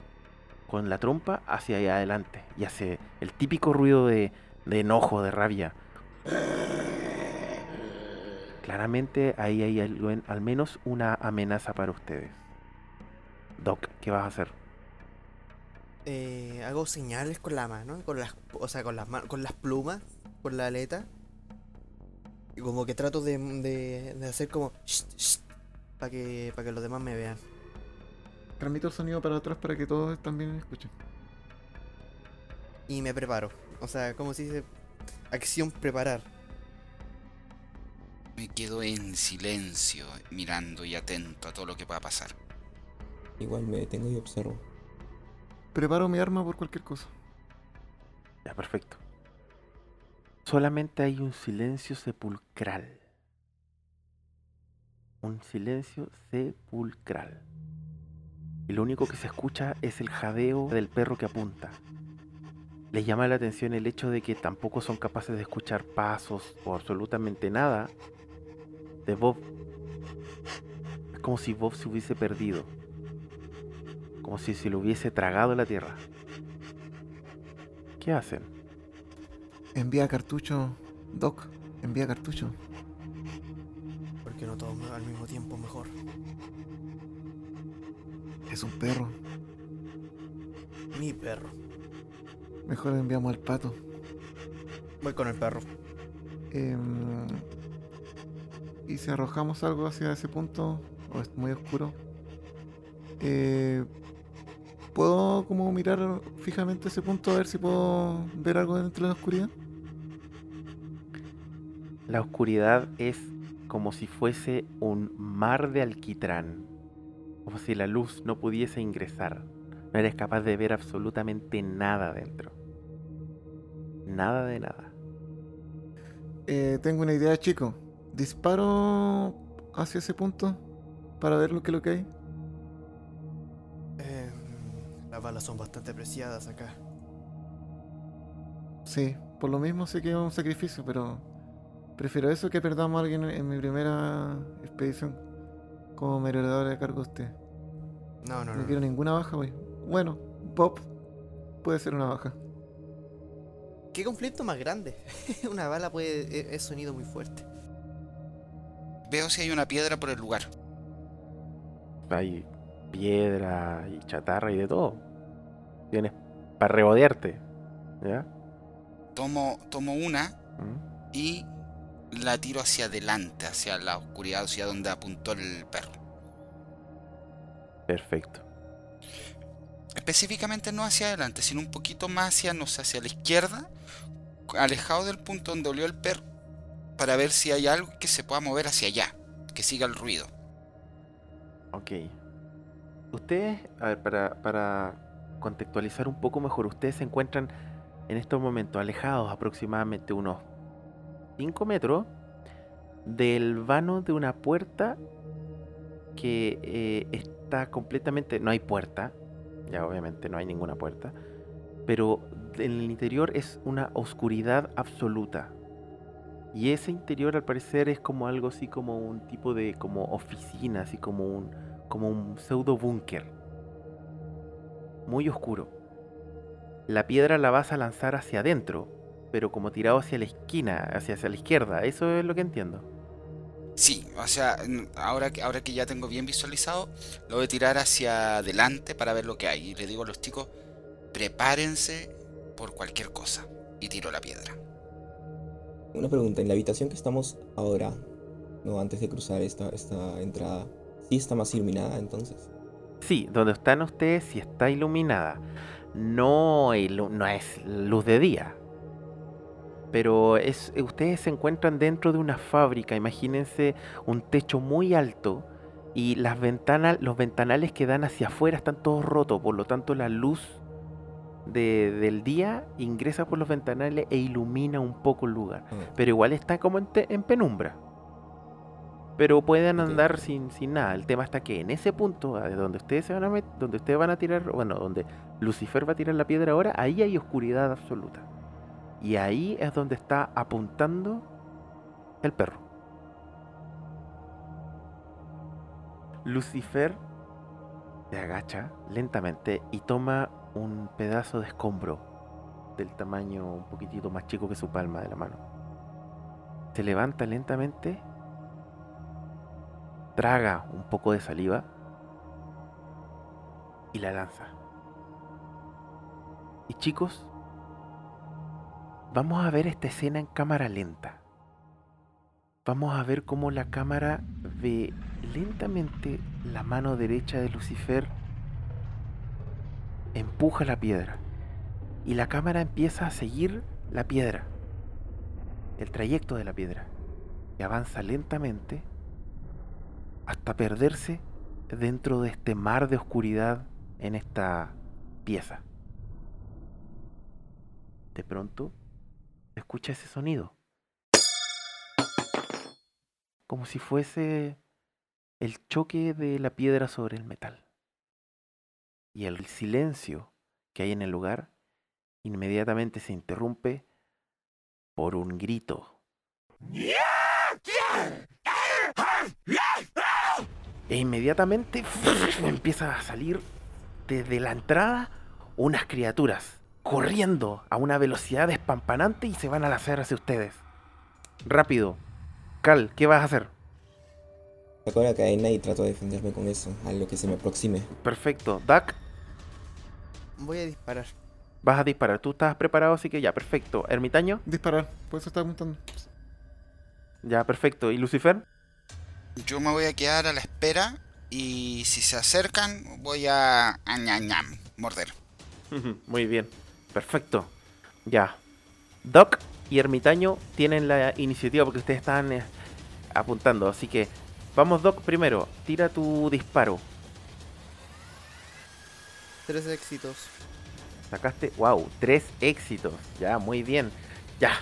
con la trompa hacia adelante y hace el típico ruido de enojo, de rabia. Claramente ahí hay algo en- al menos una amenaza para ustedes. Doc, ¿qué vas a hacer? Eh, hago señales con la mano, con las, o sea, con las con las plumas, con la aleta. Y como que trato de, de, de hacer como para que para que los demás me vean. Transmito el sonido para atrás para que todos también escuchen. Y me preparo. O sea, como si se Acción preparar. Me quedo en silencio, mirando y atento a todo lo que pueda pasar. Igual me detengo y observo. Preparo mi arma por cualquier cosa. Ya, perfecto. Solamente hay un silencio sepulcral. Un silencio sepulcral. Y lo único que se escucha es el jadeo del perro que apunta. Les llama la atención el hecho de que tampoco son capaces de escuchar pasos o absolutamente nada de Bob. Es como si Bob se hubiese perdido. Como si se lo hubiese tragado la tierra. ¿Qué hacen? Envía cartucho. Doc, envía cartucho. Porque no todos al mismo tiempo mejor. Es un perro. Mi perro. Mejor enviamos al pato. Voy con el perro. Em, y si arrojamos algo hacia ese punto, o es muy oscuro, eh, ¿puedo como mirar fijamente ese punto a ver si puedo ver algo dentro de la oscuridad? La oscuridad es como si fuese un mar de alquitrán, como si la luz no pudiese ingresar. No eres capaz de ver absolutamente nada dentro. Nada de nada. Eh, tengo una idea, chico. Disparo hacia ese punto para ver lo que, lo que hay. Em, las balas son bastante preciadas acá. Sí, por lo mismo sé que es un sacrificio, pero prefiero eso que perdamos a alguien en mi primera expedición como merodeador de cargo de usted. No, no, No no. quiero ninguna baja, güey. Bueno, Bob puede ser una baja. ¿Qué conflicto más grande? Una bala puede. e- es sonido muy fuerte. Veo si hay una piedra por el lugar. Hay piedra y chatarra y de todo. Tienes para rebodearte. ¿Ya? Tomo, tomo una ¿Mm? y la tiro hacia adelante, hacia la oscuridad, hacia donde apuntó el perro. Perfecto. Específicamente no hacia adelante, sino un poquito más hacia, no sé, hacia la izquierda, alejado del punto donde olió el perro, para ver si hay algo que se pueda mover hacia allá, que siga el ruido. Ok. Ustedes, a ver, para, para contextualizar un poco mejor, ustedes se encuentran en estos momentos alejados aproximadamente unos 5 metros del vano de una puerta que eh, está completamente... No hay puerta, ya obviamente no hay ninguna puerta, pero en el interior es una oscuridad absoluta. Y ese interior al parecer es como algo así como un tipo de como oficina, así como un como un pseudo búnker. Muy oscuro. La piedra la vas a lanzar hacia adentro, pero como tirado hacia la esquina, hacia, hacia la izquierda. Eso es lo que entiendo. Sí, o sea, ahora que, ahora que ya tengo bien visualizado, lo voy a tirar hacia adelante para ver lo que hay. Y le digo a los chicos, prepárense por cualquier cosa. Y tiro la piedra. Una pregunta, en la habitación que estamos ahora, no antes de cruzar esta, esta entrada, ¿sí está más iluminada entonces? Sí, donde están ustedes sí está iluminada. No, ilu- no es luz de día. Pero es, ustedes se encuentran dentro de una fábrica. Imagínense un techo muy alto y las ventanas, los ventanales que dan hacia afuera están todos rotos. Por lo tanto, la luz de- del día ingresa por los ventanales e ilumina un poco el lugar. Ah, Pero igual está como en, te- en penumbra. Pero pueden andar sin, sin nada. El tema está que en ese punto, donde ustedes se van a met- donde ustedes van a tirar, bueno, donde Lucifer va a tirar la piedra ahora, ahí hay oscuridad absoluta. Y ahí es donde está apuntando el perro. Lucifer se agacha lentamente y toma un pedazo de escombro del tamaño un poquitito más chico que su palma de la mano. Se levanta lentamente, traga un poco de saliva y la lanza. Y chicos, vamos a ver esta escena en cámara lenta. Vamos a ver cómo la cámara ve lentamente la mano derecha de Lucifer empuja la piedra y la cámara empieza a seguir la piedra el trayecto de la piedra, que avanza lentamente hasta perderse dentro de este mar de oscuridad en esta pieza. De pronto, escucha ese sonido. Como si fuese el choque de la piedra sobre el metal. Y el silencio que hay en el lugar inmediatamente se interrumpe por un grito. E inmediatamente empieza a salir desde la entrada unas criaturas corriendo a una velocidad espampanante y se van a lanzar hacia ustedes. Rápido. Cal, ¿qué vas a hacer? Saco la cadena y trato de defenderme con eso, a lo que se me aproxime. Perfecto. Duck, Voy a disparar. vas a disparar. Tú estás preparado, así que ya, perfecto. Ermitaño, Disparar, por eso estaba preguntando. ya, perfecto. ¿Y Lucifer? Yo me voy a quedar a la espera y si se acercan voy a, a ñam, ñam, morder. Muy bien. Perfecto. Ya. Doc y Ermitaño tienen la iniciativa porque ustedes están eh, apuntando. Así que vamos, Doc, primero. Tira tu disparo. Tres éxitos. Sacaste, wow, tres éxitos. Ya, muy bien. Ya.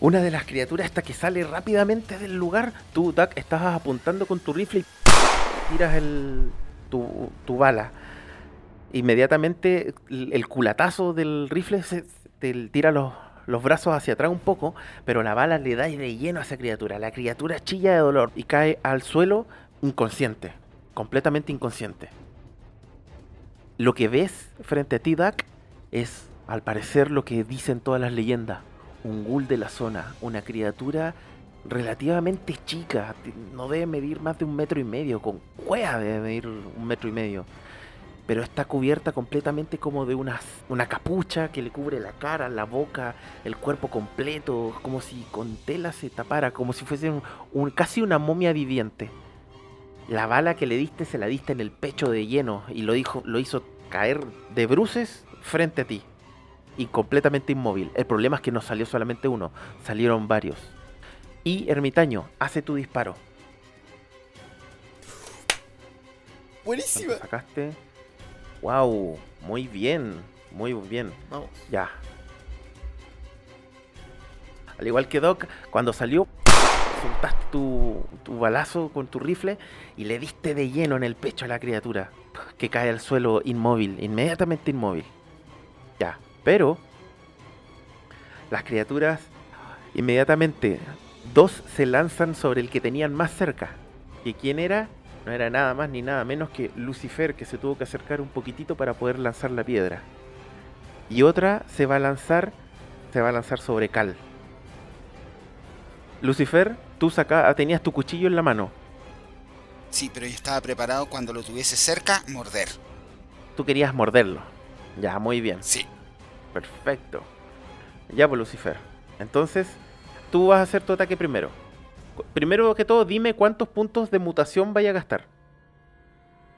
Una de las criaturas esta que sale rápidamente del lugar. Tú, Duck, estás apuntando con tu rifle y tiras el, tu, tu bala. Inmediatamente el, culatazo del rifle se, te tira los, los brazos hacia atrás un poco, pero la bala le da de lleno a esa criatura. La criatura chilla de dolor y cae al suelo inconsciente, completamente inconsciente. Lo que ves frente a ti, Duck, es, al parecer, lo que dicen todas las leyendas. Un ghoul de la zona, una criatura relativamente chica, no debe medir más de un metro y medio, con cueva debe medir un metro y medio. Pero está cubierta completamente como de una, una capucha que le cubre la cara, la boca, el cuerpo completo, como si con tela se tapara, como si fuese un- un- casi una momia viviente. La bala que le diste se la diste en el pecho de lleno y lo, dijo, lo hizo caer de bruces frente a ti. Y completamente inmóvil. El problema es que no salió solamente uno, salieron varios. Y Ermitaño, hace tu disparo. Buenísima. ¿Cuánto sacaste? Wow, muy bien, muy bien. Vamos. Ya. Al igual que Doc, cuando salió, soltaste tu, tu balazo con tu rifle y le diste de lleno en el pecho a la criatura, que cae al suelo inmóvil, inmediatamente inmóvil. Ya, pero las criaturas inmediatamente, dos se lanzan sobre el que tenían más cerca. ¿Y quién era? No era nada más ni nada menos que Lucifer, que se tuvo que acercar un poquitito para poder lanzar la piedra. Y otra se va a lanzar, se va a lanzar sobre Cal. Lucifer, tú saca, tenías tu cuchillo en la mano. Sí, pero yo estaba preparado cuando lo tuviese cerca, morder. Tú querías morderlo. Ya, muy bien. Sí. Perfecto. Ya, pues Lucifer. Entonces, tú vas a hacer tu ataque primero. Primero que todo, dime cuántos puntos de mutación vaya a gastar.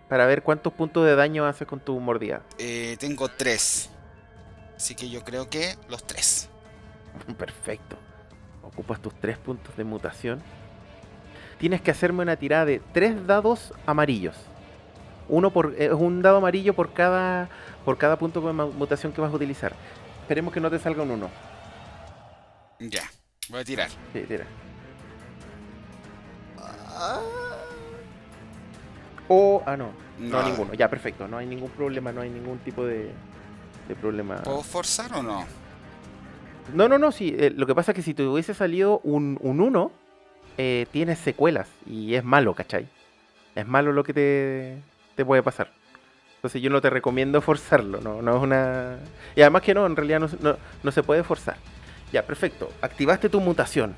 Para ver cuántos puntos de daño haces con tu mordida. Eh, tengo tres. Así que yo creo que los tres. Perfecto. Ocupas tus tres puntos de mutación. Tienes que hacerme una tirada de tres dados amarillos. Uno por, es un dado amarillo por cada, por cada punto de mutación que vas a utilizar. Esperemos que no te salga un uno. Ya. Voy a tirar. Sí, tira. Ah, O, ah, no. No, No. ninguno. Ya, perfecto. No hay ningún problema, no hay ningún tipo de, de problema. ¿Puedo forzar o no? No, no, no, sí. eh, lo que pasa es que si te hubiese salido un 1, eh, tienes secuelas y es malo, ¿cachai? Es malo lo que te, te puede pasar. Entonces yo no te recomiendo forzarlo, no, no es una... Y además que no, en realidad no, no- no se puede forzar. Ya, perfecto. Activaste tu mutación.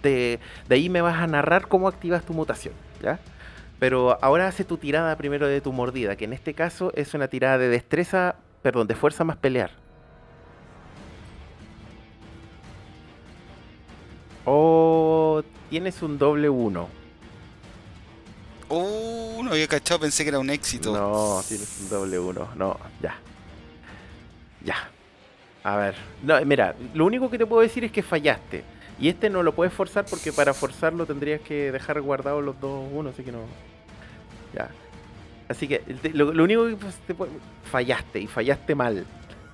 Te- de ahí me vas a narrar cómo activas tu mutación, ¿ya? Pero ahora hace tu tirada primero de tu mordida, que en este caso es una tirada de destreza, perdón, de fuerza más pelear. O tienes un doble uno. Uh, no había cachado, pensé que era un éxito. No, tienes un doble uno. No, ya. Ya. A ver. No, mira, lo único que te puedo decir es que fallaste. Y este no lo puedes forzar porque para forzarlo tendrías que dejar guardados los dos uno, así que no. Ya. Así que lo único que pues, te puede- fallaste y fallaste mal.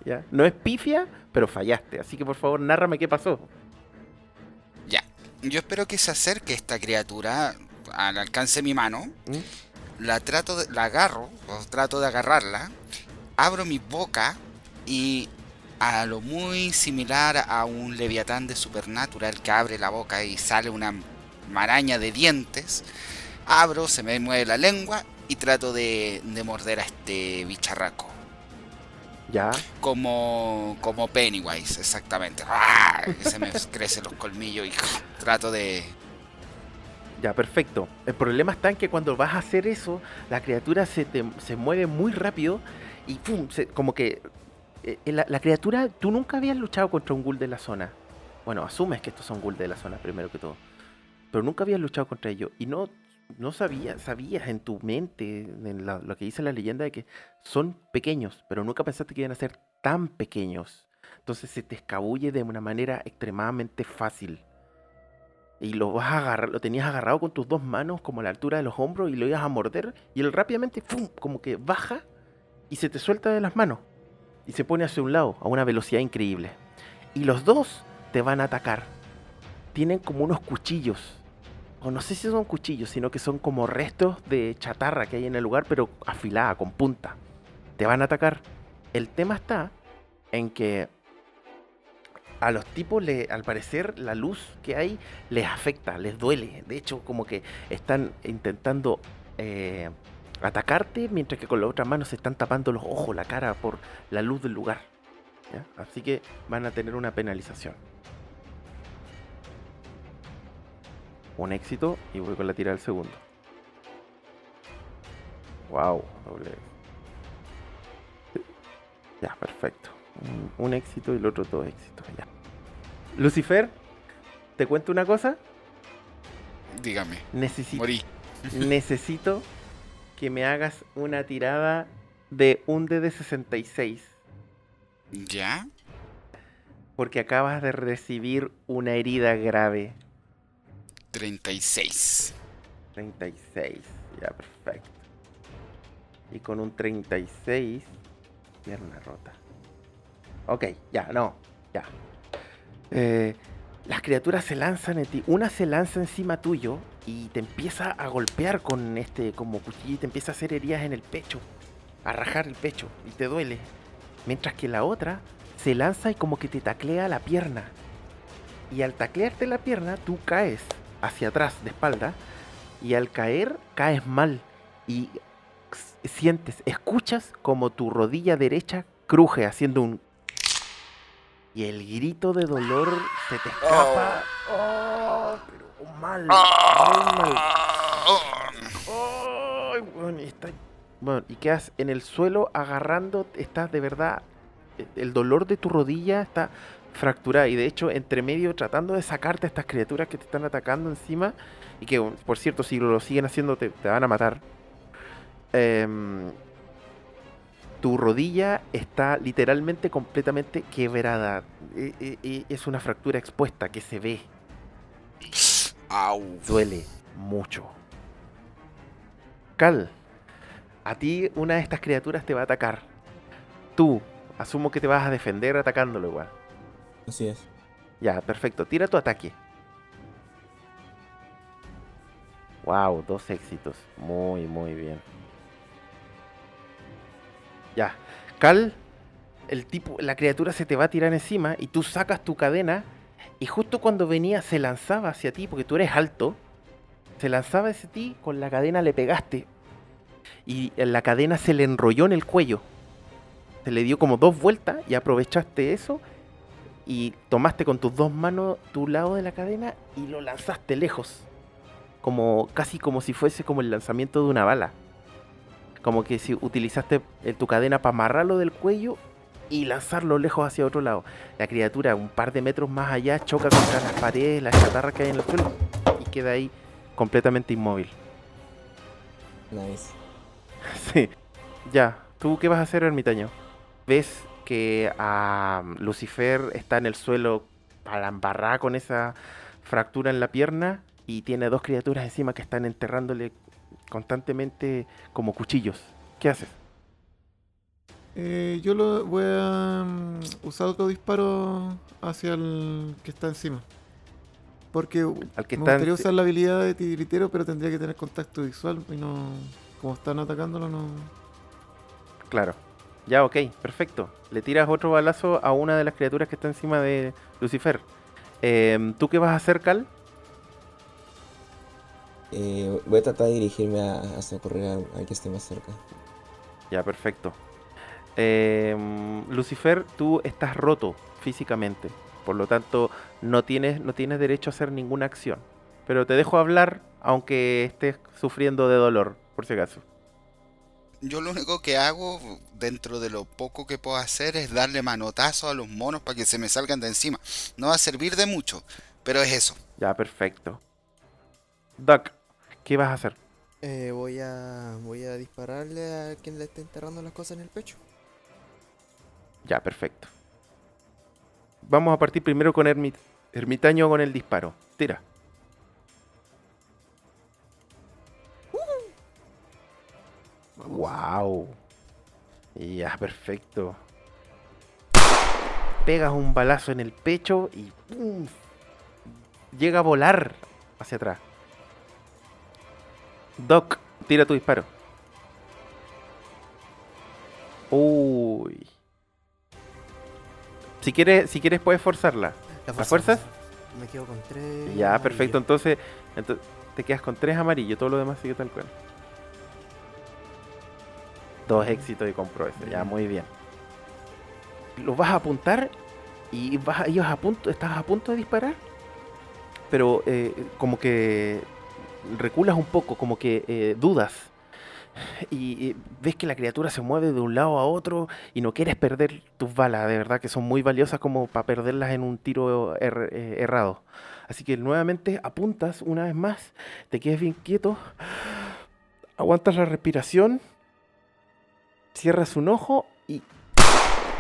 ¿ya? No es pifia, pero fallaste. Así que por favor, nárrame qué pasó. Ya. Yo espero que se acerque esta criatura al alcance de mi mano. ¿Mm? La trato de, la agarro, o trato de agarrarla. Abro mi boca y a lo muy similar a un leviatán de Supernatural que abre la boca y sale una maraña de dientes. Abro, se me mueve la lengua y trato de, de morder a este bicharraco. Ya. Como, como Pennywise, exactamente. ¡Ah! Se me crecen los colmillos y trato de... Ya, perfecto. El problema está en que cuando vas a hacer eso, la criatura se, te- se mueve muy rápido y pum, se- como que eh, la, la criatura, tú nunca habías luchado contra un ghoul de la zona. Bueno, asumes que estos son ghoul de la zona primero que todo. Pero nunca habías luchado contra ellos y no, no sabías, sabías en tu mente, en la- lo que dice la leyenda, de que son pequeños, pero nunca pensaste que iban a ser tan pequeños. Entonces se te escabulle de una manera extremadamente fácil. Y lo vas a agarrar, lo tenías agarrado con tus dos manos como a la altura de los hombros y lo ibas a morder y él rápidamente ¡fum! como que baja y se te suelta de las manos y se pone hacia un lado a una velocidad increíble. Y los dos te van a atacar. Tienen como unos cuchillos. O no sé si son cuchillos, sino que son como restos de chatarra que hay en el lugar, pero afilada, con punta. Te van a atacar. El tema está en que a los tipos, le, al parecer, la luz que hay les afecta, les duele. De hecho, como que están intentando eh, atacarte, mientras que con la otra mano se están tapando los ojos, la cara, por la luz del lugar. ¿ya? Así que van a tener una penalización. Un éxito y voy con la tira del segundo. Wow, doble. Ya, perfecto. Un, un éxito y el otro dos éxitos. Ya. Lucifer, ¿te cuento una cosa? Dígame, Necesito, morí. necesito que me hagas una tirada de un D de 66. ¿Ya? Porque acabas de recibir una herida grave. 36. 36. Ya, perfecto. Y con un 36, pierna rota. Ok, ya, no, ya. Eh, las criaturas se lanzan en ti. Una se lanza encima tuyo y te empieza a golpear con este como cuchillo y te empieza a hacer heridas en el pecho. A rajar el pecho y te duele. Mientras que la otra se lanza y como que te taclea la pierna. Y al taclearte la pierna, tú caes hacia atrás de espalda. Y al caer, caes mal. Y sientes, escuchas como tu rodilla derecha cruje haciendo un... Y el grito de dolor se te escapa. Oh, pero mal. Mal. Ay, weón, y está- bueno, y quedas en el suelo agarrando, estás de verdad, eh, el dolor de tu rodilla está fracturada y de hecho entre medio tratando de sacarte a estas criaturas que te están atacando encima y que por cierto si lo siguen haciendo te, te van a matar. Em, tu rodilla está literalmente completamente quebrada. E- e- e- es una fractura expuesta que se ve, Au. duele mucho. Cal, a ti una de estas criaturas te va a atacar. Tú, asumo que te vas a defender atacándolo igual. Así es. Ya, perfecto. Tira tu ataque. Wow, dos éxitos. Muy, muy bien. Ya. Cal, el tipo, la criatura se te va a tirar encima y tú sacas tu cadena y justo cuando venía se lanzaba hacia ti porque tú eres alto. Se lanzaba hacia ti, con la cadena le pegaste y la cadena se le enrolló en el cuello. Se le dio como dos vueltas y aprovechaste eso y tomaste con tus dos manos tu lado de la cadena y lo lanzaste lejos. Como casi como si fuese como el lanzamiento de una bala. Como que si utilizaste tu cadena para amarrarlo del cuello y lanzarlo lejos hacia otro lado. La criatura un par de metros más allá choca contra las paredes, la chatarra que hay en el suelo y queda ahí completamente inmóvil. Nice. Sí. Ya, ¿tú qué vas a hacer, ermitaño? Ves que a Lucifer está en el suelo para la embarrada con esa fractura en la pierna y tiene dos criaturas encima que están enterrándole constantemente como cuchillos. ¿Qué haces? Eh, yo lo voy a mm, usar otro disparo hacia el que está encima. Porque Al que me gustaría en- usar la habilidad de titiritero, pero tendría que tener contacto visual y no. Como están atacándolo, no. Claro. Ya, ok, perfecto. Le tiras otro balazo a una de las criaturas que está encima de Lucifer. Em, ¿Tú qué vas a hacer, Cal? Eh, voy a tratar de dirigirme a, a socorrer a- al que esté más cerca. Ya, perfecto. Em, Lucifer, tú estás roto físicamente. Por lo tanto, no tienes, no tienes derecho a hacer ninguna acción. Pero te dejo hablar, aunque estés sufriendo de dolor, por si acaso. Yo lo único que hago, dentro de lo poco que puedo hacer, es darle manotazo a los monos para que se me salgan de encima. No va a servir de mucho, pero es eso. Ya, perfecto. Duck, ¿qué vas a hacer? Eh, voy a voy a dispararle a quien le esté enterrando las cosas en el pecho. Ya, perfecto. Vamos a partir primero con Ermit- Ermitaño con el disparo. Tira. Wow. Ya, perfecto. Pegas un balazo en el pecho y ¡pum! llega a volar hacia atrás. Doc, tira tu disparo. Uy. Si quieres, si quieres puedes forzarla. ¿La fuerzas? Me quedo con tres. Ya, perfecto. Entonces, ento- te quedas con tres amarillos. Todo lo demás sigue tal cual. Dos éxitos y compro ese. Ya, muy bien. Lo vas a apuntar y vas a, ibas a punto, estás a punto de disparar. Pero eh, como que reculas un poco, como que eh, dudas. Y, ves que la criatura se mueve de un lado a otro y no quieres perder tus balas, de verdad que son muy valiosas como para perderlas en un tiro er- eh, errado. Así que nuevamente apuntas una vez más, te quedas bien quieto, aguantas la respiración, cierras un ojo y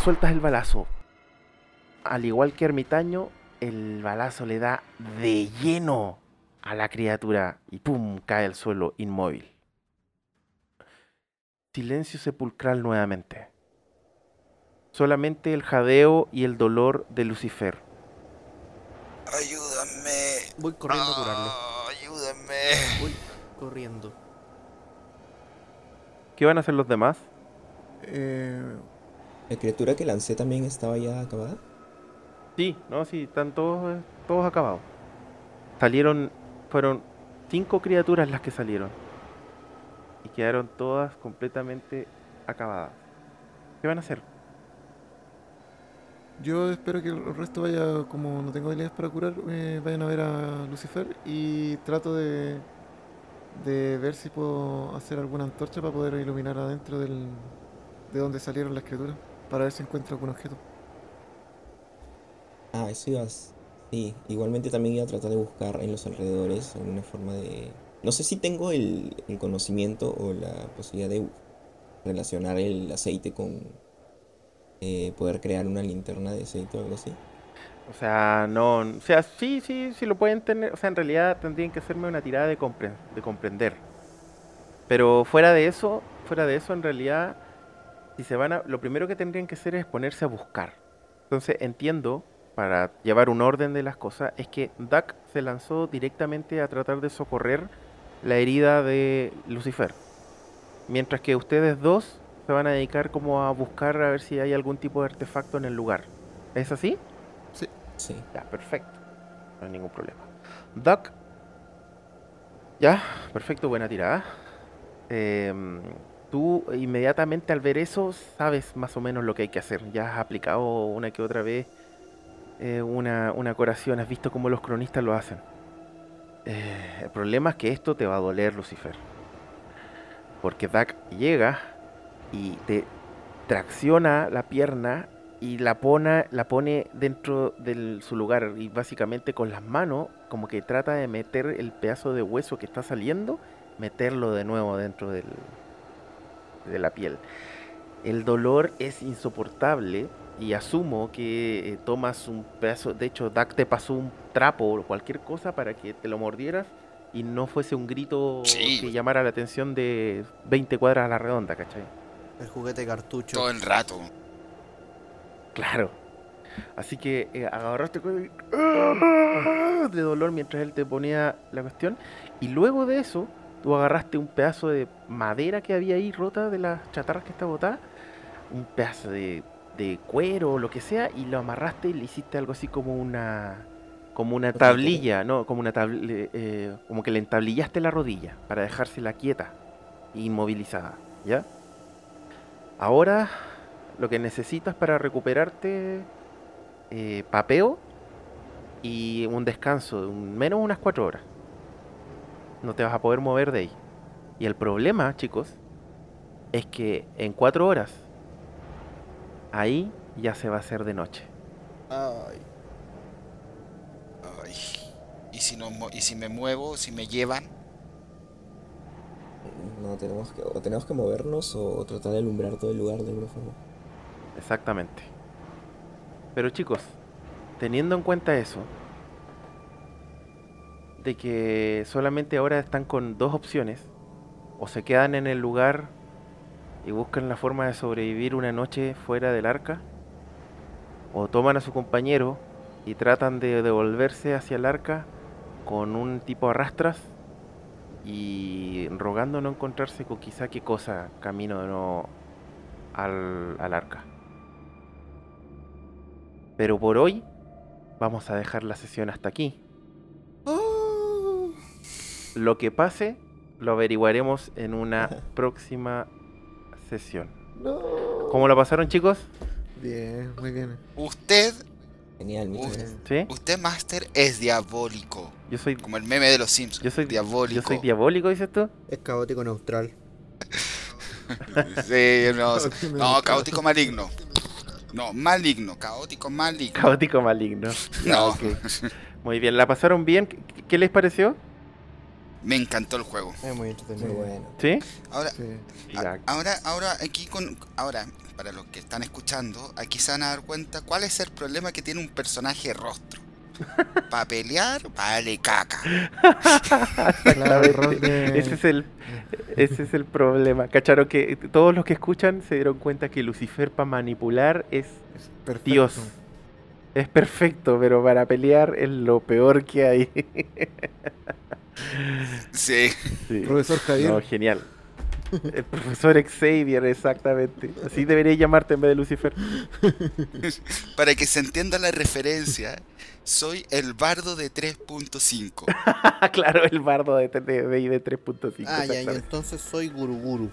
sueltas el balazo. Al igual que Ermitaño, el balazo le da de lleno a la criatura y ¡pum! cae al suelo inmóvil. Silencio sepulcral nuevamente. Solamente el jadeo y el dolor de Lucifer. Ayúdame. Voy corriendo a curarle. Ah, ayúdame. Voy corriendo. ¿Qué van a hacer los demás? Eh, ¿La criatura que lancé también estaba ya acabada? Sí, no, sí, están todos, eh, todos acabados. Salieron, fueron cinco criaturas las que salieron. Y quedaron todas completamente acabadas. ¿Qué van a hacer? yo espero que el resto vaya, como no tengo habilidades para curar, eh, vayan a ver a Lucifer y trato de, de ver si puedo hacer alguna antorcha para poder iluminar adentro del, de donde salieron las criaturas, para ver si encuentro algún objeto. Ah, eso ibas. Sí, igualmente también iba a tratar de buscar en los alrededores alguna forma de... No sé si tengo el, el conocimiento o la posibilidad de relacionar el aceite con eh, poder crear una linterna de aceite o algo así. O sea, no, o sea, sí, sí, sí lo pueden tener. O sea, en realidad tendrían que hacerme una tirada de, compre- de comprender. Pero fuera de eso, fuera de eso, en realidad, si se van a, lo primero que tendrían que hacer es ponerse a buscar. Entonces entiendo, para llevar un orden de las cosas, es que Duck se lanzó directamente a tratar de socorrer la herida de Lucifer. Mientras que ustedes dos se van a dedicar como a buscar a ver si hay algún tipo de artefacto en el lugar. ¿Es así? Sí. Ya, perfecto. No hay ningún problema. Duck. Ya, perfecto, buena tirada. Em, tú inmediatamente al ver eso sabes más o menos lo que hay que hacer. Ya has aplicado una que otra vez eh, una, una has visto cómo los cronistas lo hacen. Eh, el problema es que esto te va a doler, Lucifer. Porque Duck llega y te tracciona la pierna y la pone, la pone dentro de su lugar y básicamente con las manos como que trata de meter el pedazo de hueso que está saliendo, meterlo de nuevo dentro del, de la piel. El dolor es insoportable y asumo que eh, tomas un pedazo, de hecho Dak te pasó un trapo o cualquier cosa para que te lo mordieras y no fuese un grito Sí. que llamara la atención de 20 cuadras a la redonda, ¿cachai? El juguete cartucho. Todo el rato. Claro. Así que eh, agarraste con- de dolor mientras él te ponía la cuestión. Y luego de eso, tú agarraste un pedazo de madera que había ahí rota de las chatarras que está botada, un pedazo de, de cuero o lo que sea, y lo amarraste y le hiciste algo así como una como una tablilla, no, como una tabl- eh, como que le entablillaste la rodilla para dejársela quieta, inmovilizada, ¿ya? Ahora lo que necesitas para recuperarte eh, papeo y un descanso de un- menos unas cuatro horas. No te vas a poder mover de ahí. Y el problema, chicos, es que en cuatro horas ahí ya se va a hacer de noche. Ay. Ay. ¿Y si, no, y si me muevo, si me llevan? No, tenemos que, o tenemos que movernos o tratar de alumbrar todo el lugar de alguna forma. Exactamente. Pero chicos, teniendo en cuenta eso, de que solamente ahora están con dos opciones, o se quedan en el lugar y buscan la forma de sobrevivir una noche fuera del arca, o toman a su compañero y tratan de devolverse hacia el arca con un tipo arrastras y rogando no encontrarse con quizá qué cosa camino de nuevo al, al arca. Pero por hoy vamos a dejar la sesión hasta aquí. Oh. Lo que pase lo averiguaremos en una próxima sesión. No. ¿Cómo lo pasaron chicos? Bien, muy bien. Usted, Genial, gracias. ¿Sí? usted, Master, es diabólico. Yo soy, Como el meme de los Simpsons. yo soy diabólico. Yo soy diabólico, dices tú. Es caótico neutral. Sí, no, Caótico no, caótico maligno. No, maligno, caótico maligno. Caótico maligno. No. Muy bien, ¿la pasaron bien? ¿Qué, qué les pareció? Me encantó el juego. Es muy Muy entretenido. bueno. ¿Sí? Ahora, Sí. a- Ya. ahora, ahora aquí con, ahora para los que están escuchando, aquí se van a dar cuenta cuál es el problema que tiene un personaje rostro. Para pelear, vale caca. Claro, de- Ese es el, ese es el problema. ¿Cacharon que todos los que escuchan se dieron cuenta que Lucifer para manipular es es perfecto. Dios? Es perfecto, pero para pelear es lo peor que hay. Sí. Sí. Profesor Javier. No, genial. El profesor Xavier, exactamente. Así debería llamarte en vez de Lucifer. Para que se entienda la referencia, soy el bardo de 3.5. Ah, claro, el bardo de, de, de, de 3.5. Ah, ya, y entonces soy Guruguru.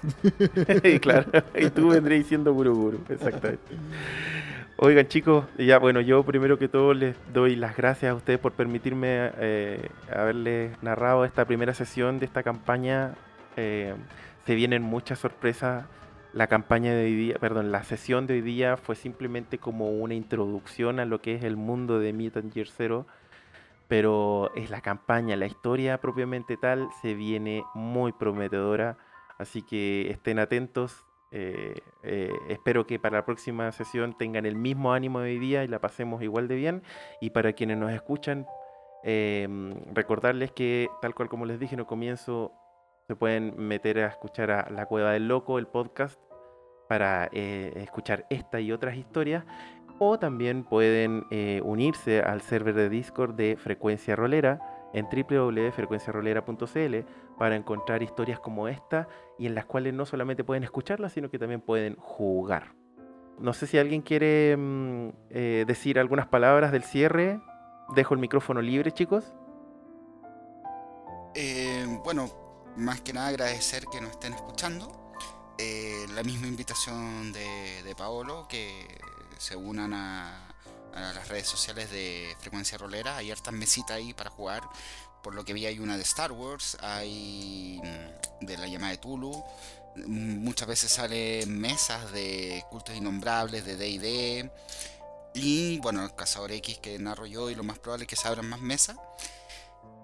Y claro, y tú vendréis siendo Guru Guru, exactamente. Oigan chicos, ya bueno, yo primero que todo les doy las gracias a ustedes por permitirme eh, haberles narrado esta primera sesión de esta campaña. Eh, se vienen muchas sorpresas. La campaña de hoy día, perdón, la sesión de hoy día fue simplemente como una introducción a lo que es el mundo de Mutant Year Zero. Pero es la campaña, la historia propiamente tal, se viene muy prometedora. Así que estén atentos. Eh, eh, espero que para la próxima sesión tengan el mismo ánimo de hoy día y la pasemos igual de bien. Y para quienes nos escuchan, eh, recordarles que, tal cual como les dije en el comienzo, se pueden meter a escuchar a La Cueva del Loco, el podcast, para eh, escuchar esta y otras historias. O también pueden unirse al server de Discord de Frecuencia Rolera en www.frecuenciarolera.cl para encontrar historias como esta y en las cuales no solamente pueden escucharlas, sino que también pueden jugar. No sé si alguien quiere mm, eh, decir algunas palabras del cierre. Dejo el micrófono libre, chicos. Eh, bueno, más que nada agradecer que nos estén escuchando. Eh, la misma invitación de, de Paolo, que se unan a, a las redes sociales de Frecuencia Rolera. Hay hartas mesitas ahí para jugar. Por lo que vi hay una de Star Wars, hay mm, de la llamada de Tulu. Mm, Muchas veces salen mesas de cultos innombrables, de D&D. Y bueno, el Cazador X que narro yo y lo más probable es que se abran más mesas.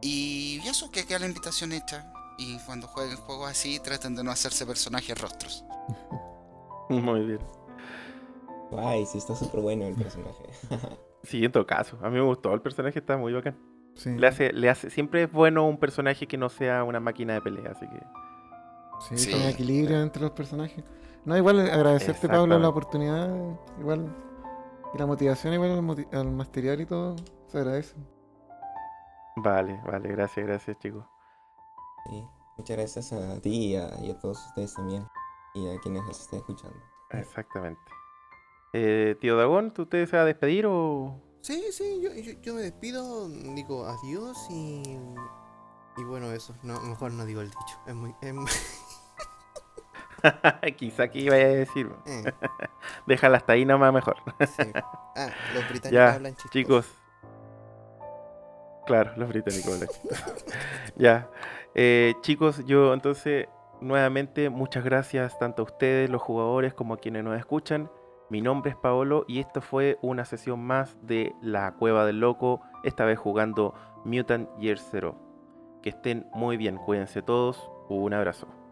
Y eso, que queda la invitación hecha. Y cuando jueguen juegos así, traten de no hacerse personajes rostros. Muy bien. Guay, sí, está súper bueno el personaje. Sí, en todo caso. A mí me gustó. El personaje está muy bacán. Sí, Le hace, le hace, siempre es bueno un personaje que no sea una máquina de pelea, así que. sí, Sí. tiene equilibrio entre los personajes. No, igual agradecerte, Pablo, la oportunidad. Igual. Y la motivación, igual al, moti- al material y todo. Se agradece. Vale, vale, gracias, gracias, chicos. Sí, Muchas gracias a ti y a, y a todos ustedes también. Y a quienes nos estén escuchando. Exactamente. Eh, tío Dagón, ¿tú te se va a despedir o.? Sí, sí, yo, yo, yo me despido, digo adiós y. Y bueno, eso, no, mejor no digo el dicho. Es muy. es muy- Quizá que iba a decir. eh, Déjala hasta ahí nomás mejor. sí. Ah, los británicos Ya, hablan chistoso. Chicos. Claro, los británicos hablan ya. Eh, chicos, yo entonces, nuevamente, muchas gracias tanto a ustedes, los jugadores, como a quienes nos escuchan. Mi nombre es Paolo y esto fue una sesión más de La Cueva del Loco, esta vez jugando Mutant Year Zero. Que estén muy bien, cuídense todos, un abrazo.